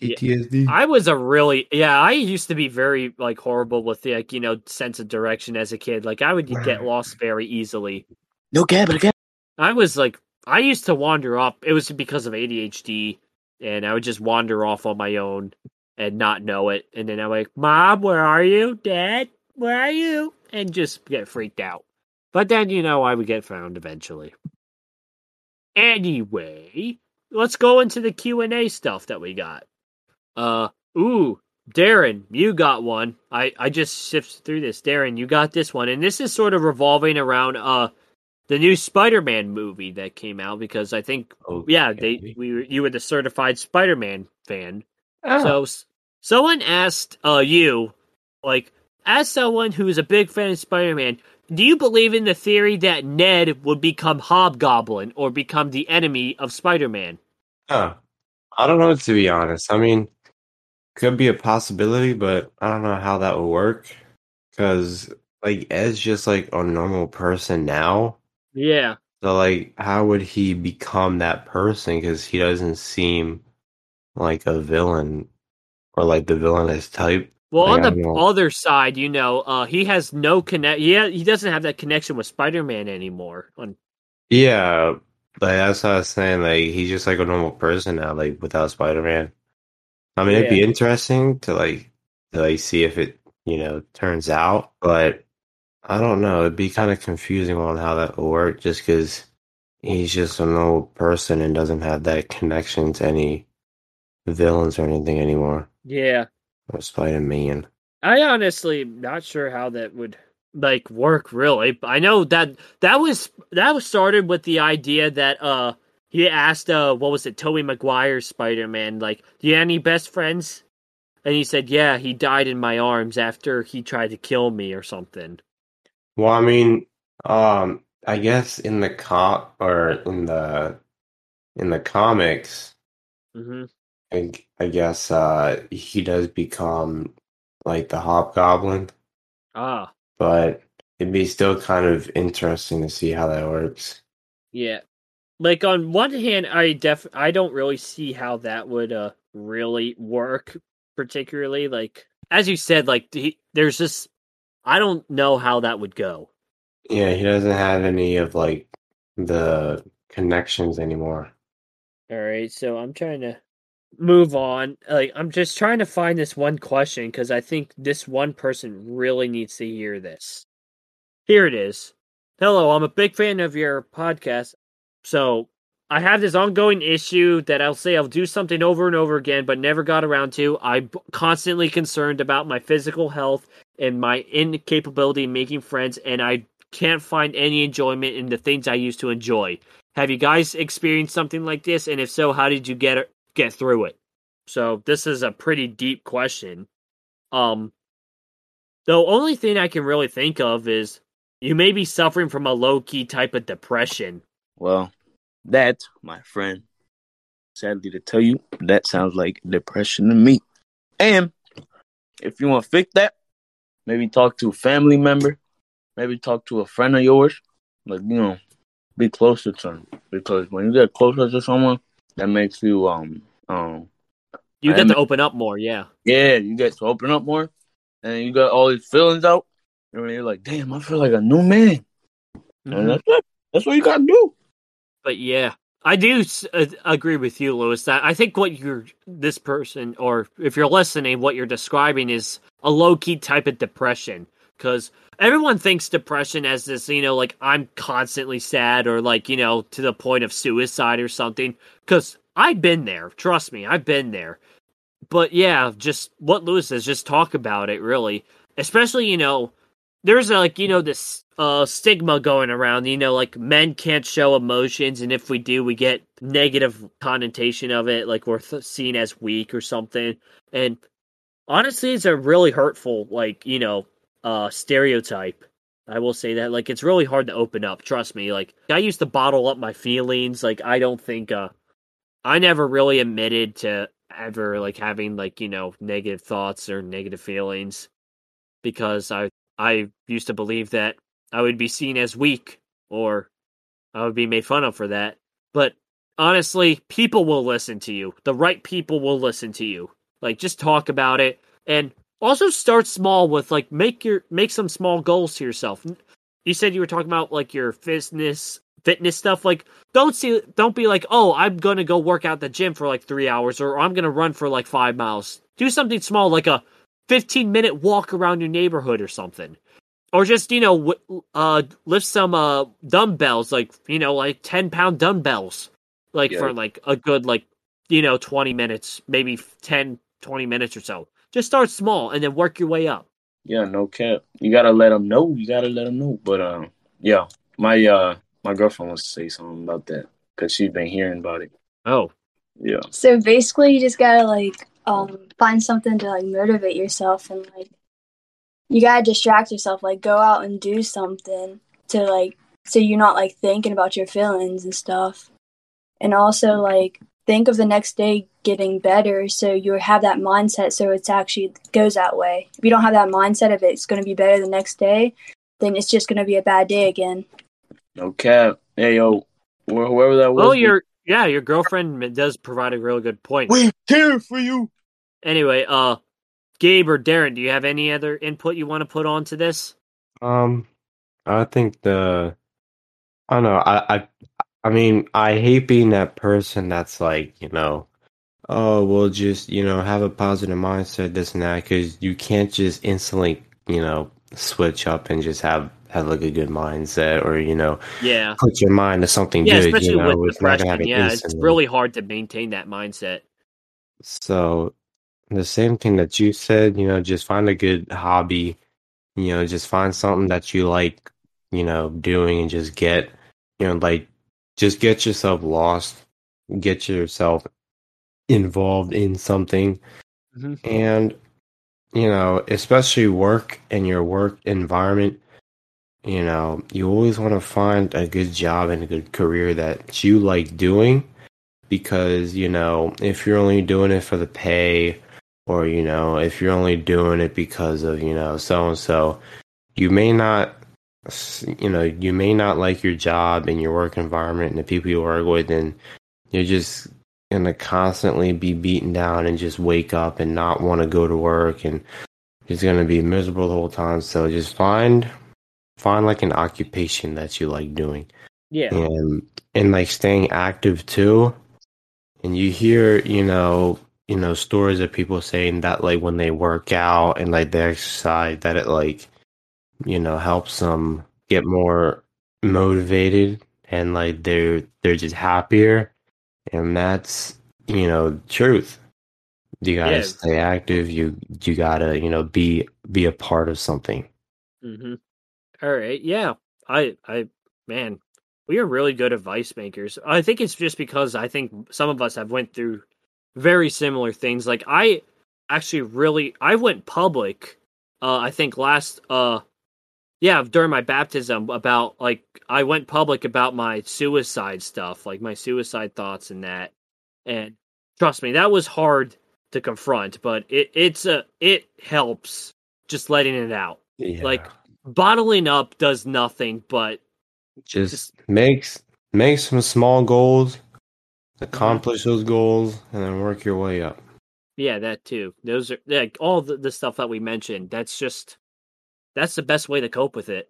Yeah. PTSD. I was a really yeah. I used to be very like horrible with the like you know sense of direction as a kid. Like I would get lost very easily. No cab, no cab. I was like I used to wander off. It was because of ADHD, and I would just wander off on my own and not know it. And then I'm like, "Mom, where are you? Dad, where are you?" And just get freaked out. But then you know I would get found eventually. Anyway, let's go into the Q and A stuff that we got. Uh, ooh, Darren, you got one. I I just sifted through this. Darren, you got this one, and this is sort of revolving around uh the new Spider-Man movie that came out because I think yeah they we were, you were the certified Spider-Man fan. Oh. So someone asked uh you like as someone who is a big fan of Spider-Man, do you believe in the theory that Ned would become Hobgoblin or become the enemy of Spider-Man? Huh. I don't know to be honest. I mean, could be a possibility, but I don't know how that would work. Because like Ned's just like a normal person now. Yeah. So like, how would he become that person? Because he doesn't seem like a villain or like the villainous type. Well, Like, on the other side, you know, uh, he has no connect. Yeah, he doesn't have that connection with Spider-Man anymore. On Yeah, like that's what I was saying. Like he's just like a normal person now, like without Spider Man. I mean, it'd be interesting to like to like see if it you know turns out, but I don't know. It'd be kind of confusing on how that would work, just because he's just an old person and doesn't have that connection to any villains or anything anymore. yeah, Or Spider Man. I honestly not sure how that would like work. Really, I know that that was that was started with the idea that uh he asked uh what was it Tobey Maguire's Spider-Man like, do you have any best friends? And he said, yeah, he died in my arms after he tried to kill me or something. Well, I mean, um, I guess in the cop or in the in the comics. hmm I, I guess uh, he does become like the hobgoblin, Ah, but it'd be still kind of interesting to see how that works. Yeah. Like on one hand, I def I don't really see how that would uh really work particularly like as you said like he, there's just I don't know how that would go. Yeah, he doesn't have any of like the connections anymore. All right, so I'm trying to move on. Like I'm just trying to find this one question cuz I think this one person really needs to hear this. Here it is. Hello, I'm a big fan of your podcast. So, I have this ongoing issue that I'll say I'll do something over and over again, but never got around to. I'm constantly concerned about my physical health and my incapability in making friends, and I can't find any enjoyment in the things I used to enjoy. Have you guys experienced something like this? And if so, how did you get get through it? So this is a pretty deep question. Um, the only thing I can really think of is you may be suffering from a low key type of depression. Well, that, my friend, sadly to tell you, that sounds like depression to me. And if you want to fix that, maybe talk to a family member, maybe talk to a friend of yours. Like, you know, be closer to them. Because when you get closer to someone, that makes you, um, um, You get to open up more, yeah. yeah, you get to open up more. And you got all these feelings out. And you're like, damn, I feel like a new man. Mm-hmm. And that's it. That's what you got to do. But yeah, I do uh, agree with you, Lewis. That I think what you're this person, or if you're listening, what you're describing is a low key type of depression. Because everyone thinks depression as this, you know, like I'm constantly sad, or like you know, to the point of suicide or something. Because I've been there. Trust me, I've been there. But yeah, just what Lewis says, just talk about it, really. Especially, you know, there's like you know this uh stigma going around you know like men can't show emotions and if we do we get negative connotation of it like we're th- seen as weak or something. And honestly it's a really hurtful like you know uh stereotype. I will say that like it's really hard to open up trust me. Like i used to bottle up my feelings like i don't think uh i never really admitted to ever like having like you know negative thoughts or negative feelings because i I used to believe that I would be seen as weak or I would be made fun of for that. But honestly, people will listen to you. The right people will listen to you. Like just talk about it and also start small with like make your make some small goals to yourself. You said you were talking about like your fitness fitness stuff like don't see don't be like, "Oh, I'm going to go work out the gym for like 3 hours or I'm going to run for like 5 miles." Do something small like a 15 minute walk around your neighborhood or something. Or just, you know, w- uh lift some uh dumbbells like, you know, like 10 pound dumbbells like Yeah. for like a good like you know 20 minutes maybe 10 20 minutes or so just start small and then work your way up Yeah, no cap. You gotta let them know. You gotta let them know. But um, yeah, my uh, my girlfriend wants to say something about that because she's been hearing about it. oh Yeah, So basically, you just gotta like um find something to like motivate yourself and like you gotta distract yourself. Like go out and do something to like so you're not like thinking about your feelings and stuff. And also like think of the next day getting better so you have that mindset so it's actually goes that way. If you don't have that mindset of it's gonna be better the next day, then it's just gonna be a bad day again. okay. Hey yo, whoever that was. well your yeah your girlfriend does provide a really good point we care for you. anyway uh gabe or darren do you have any other input you want to put onto this Um, I think the I don't know. I I I mean, I hate being that person that's like, you know, oh, well, just you know, have a positive mindset, this and that, because you can't just instantly, you know, switch up and just have have like a good mindset, or you know, yeah put your mind to something yeah good. especially you know, with depression yeah it's really hard to maintain that mindset So the same thing that you said, you know, just find a good hobby, you know, just find something that you like, you know, doing and just get, you know, like just get yourself lost, get yourself involved in something Mhm. and you know, especially work and your work environment, you know, you always want to find a good job and a good career that you like doing because, you know, if you're only doing it for the pay or, you know, if you're only doing it because of, you know, so and so, you may not you know, you may not like your job and your work environment and the people you work with and you're just gonna constantly be beaten down and just wake up and not want to go to work and just gonna be miserable the whole time. So just find find like an occupation that you like doing yeah and and like staying active too. And you hear, you know, you know, stories of people saying that like when they work out and like they exercise that it like, you know, helps them get more motivated and like they're they're just happier. And that's, you know, truth. You gotta Yeah. stay active. You you gotta, you know, be be a part of something. Mm-hmm. All right. Yeah. I, I, man, we are really good advice makers. I think it's just because I think some of us have went through very similar things. Like I actually really, I went public. Uh, I think last, uh, yeah, during my baptism about like I went public about my suicide stuff, like my suicide thoughts and that. And trust me, that was hard to confront, but it it's a it helps just letting it out Yeah. like bottling up does nothing but just, just- makes make some small goals accomplish those goals and then work your way up. Yeah that too. Those are like all the, the stuff that we mentioned that's just that's the best way to cope with it.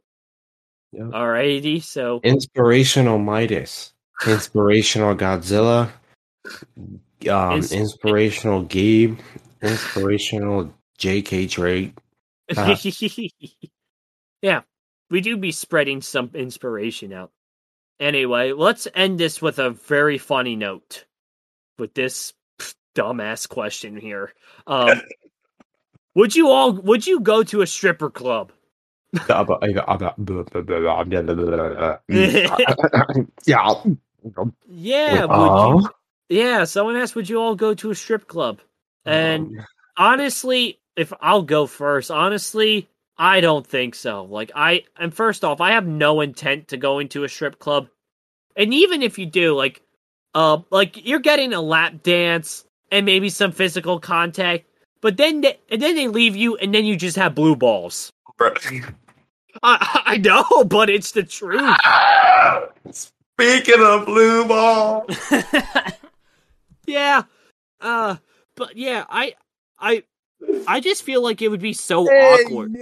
Yep. alrighty so inspirational midas. Inspirational godzilla. Um Ins- inspirational gabe. Inspirational jk drake. [LAUGHS] Uh. yeah we do be spreading some inspiration out anyway let's end this with a very funny note with this dumbass question here. Um [LAUGHS] would you all would you go to a stripper club? Yeah yeah would uh, you Yeah, someone asked, would you all go to a strip club? And um, honestly, if I'll go first, honestly, I don't think so. Like, I, and first off, I have no intent to go into a strip club. And even if you do, like, uh, like you're getting a lap dance and maybe some physical contact, but then they, and then they leave you and then you just have blue balls. I, I know, [LAUGHS] but it's the truth. [LAUGHS] Speaking of blue ball, [LAUGHS] yeah. Uh but yeah, I I I just feel like it would be so awkward.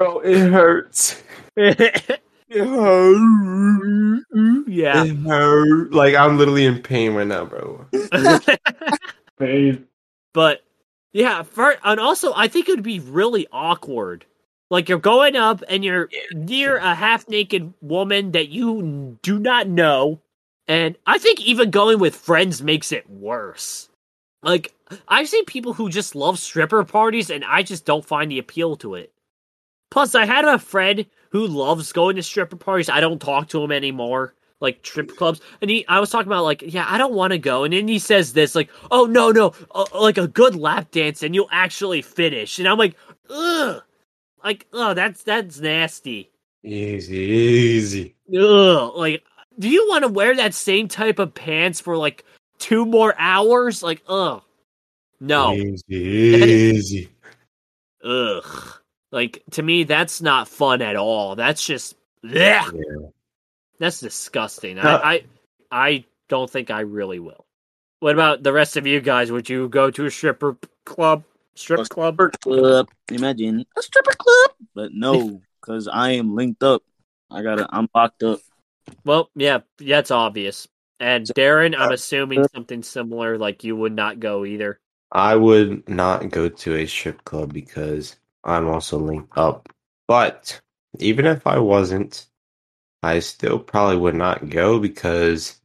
Bro, it hurts. [LAUGHS] It hurt. yeah. It hurt. Like I'm literally in pain right now, bro. [LAUGHS] Pain. but yeah, for, and also I think it would be really awkward. Like you're going up and you're near a half naked woman that you do not know, and I think even going with friends makes it worse. Like I've seen people who just love stripper parties, and I just don't find the appeal to it. Plus, I had a friend who loves going to stripper parties. I don't talk to him anymore, like strip clubs. And he, I was talking about like, yeah, I don't want to go. And then he says this, like, oh no, no, uh, like a good lap dance, and you'll actually finish. And I'm like, ugh, like, oh, that's that's nasty. Easy, easy. Ugh, like, do you want to wear that same type of pants for like two more hours? Like, ugh, no. Easy, easy. Ugh. Like to me, that's not fun at all. That's just. Yeah. That's disgusting. Huh. I, I I don't think I really will. What about the rest of you guys? Would you go to a stripper club? Strip A club? stripper club. Imagine a stripper club, but no, [LAUGHS] because I am linked up. I gotta. I'm locked up. Well, yeah, that's obvious. And Darren, I'm uh, assuming uh, something similar. Like you would not go either. I would not go to a strip club because I'm also linked up. But even if I wasn't, I still probably would not go because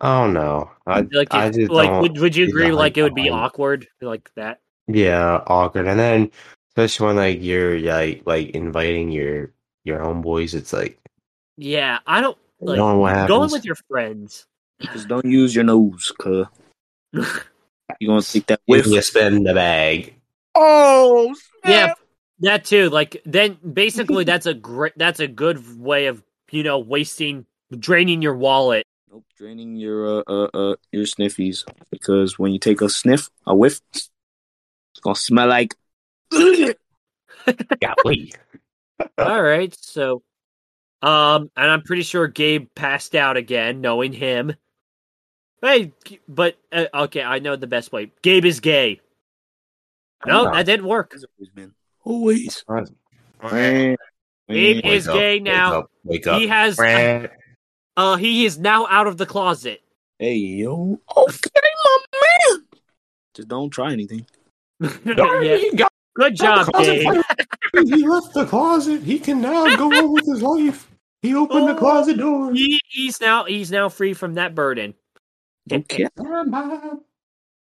I don't know. I Like, I just like don't would would you agree? the Like it would be awkward, like that. Yeah, awkward. And then especially when like you're like like inviting your your homeboys, it's like Yeah, I don't like don't know what happens. going with your friends. Just don't use your nose, cuz [LAUGHS] You're gonna take that When whiff. you spend the bag. Oh, Yeah, that too. Like then, basically, [LAUGHS] that's a great. That's a good way of you know wasting, draining your wallet. Nope, draining your uh, uh uh your sniffies because when you take a sniff, a whiff, it's gonna smell like. [LAUGHS] Golly. [LAUGHS] All right, so, um, and I'm pretty sure Gabe passed out again, knowing him. Hey, but uh, okay, I know the best way. Gabe is gay. No, that didn't work. Always. Gabe Wake is up, gay wake now. up, Wake up. He has. Brad. Uh, he is now out of the closet. Hey yo, okay, my man. Just don't try anything. [LAUGHS] yeah. Got Good job, the he left the closet. He can now [LAUGHS] go on with his life. He opened the Oh. closet door. He, he's now he's now free from that burden. Okay.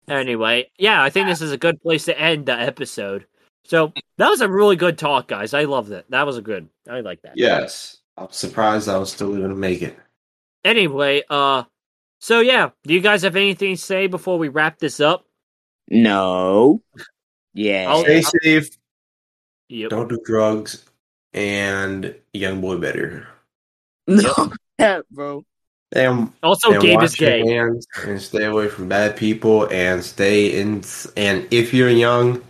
Anyway, yeah, I think this is a good place to end the episode. So that was a really good talk, guys. I love that. That was a good. I like that. Yes. I'm surprised I was still able to make it. Anyway, uh, so yeah, do you guys have anything to say before we wrap this up? No. [LAUGHS] Yeah. I'll- Stay safe. Yep. Don't do drugs. And young boy better. [LAUGHS] no. [LAUGHS] Bro. And, Also, and Gabe wash is your gay. hands and stay away from bad people and stay in. And if you're young,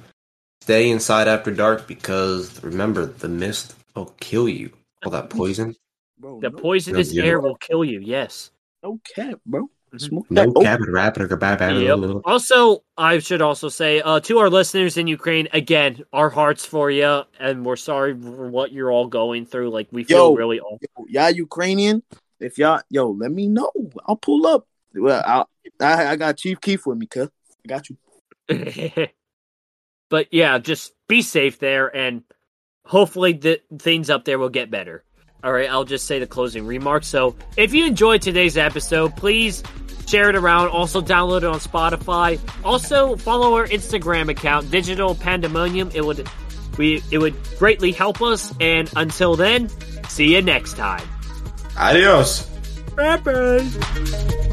stay inside after dark because remember the mist will kill you. All that poison. Bro, The no, poisonous Yeah. air will kill you. Yes. Okay, cap, bro. Smoke No that. Cabin rabbit or bad Yep. Also, I should also say uh, to our listeners in Ukraine, again, our hearts for you, and we're sorry for what you're all going through. Like we feel Yo. really awful. yo, y'all Ukrainian. If y'all, yo, let me know. I'll pull up. Well, I'll, I I got Chief Keef with me, cuz. I got you. [LAUGHS] but yeah, just be safe there, and hopefully the things up there will get better. All right, I'll just say the closing remarks. So, if you enjoyed today's episode, please share it around. Also, download it on Spotify. Also, follow our Instagram account, Digital Pandemonium. It would we it would greatly help us. And until then, see you next time. Adios. Bye bye.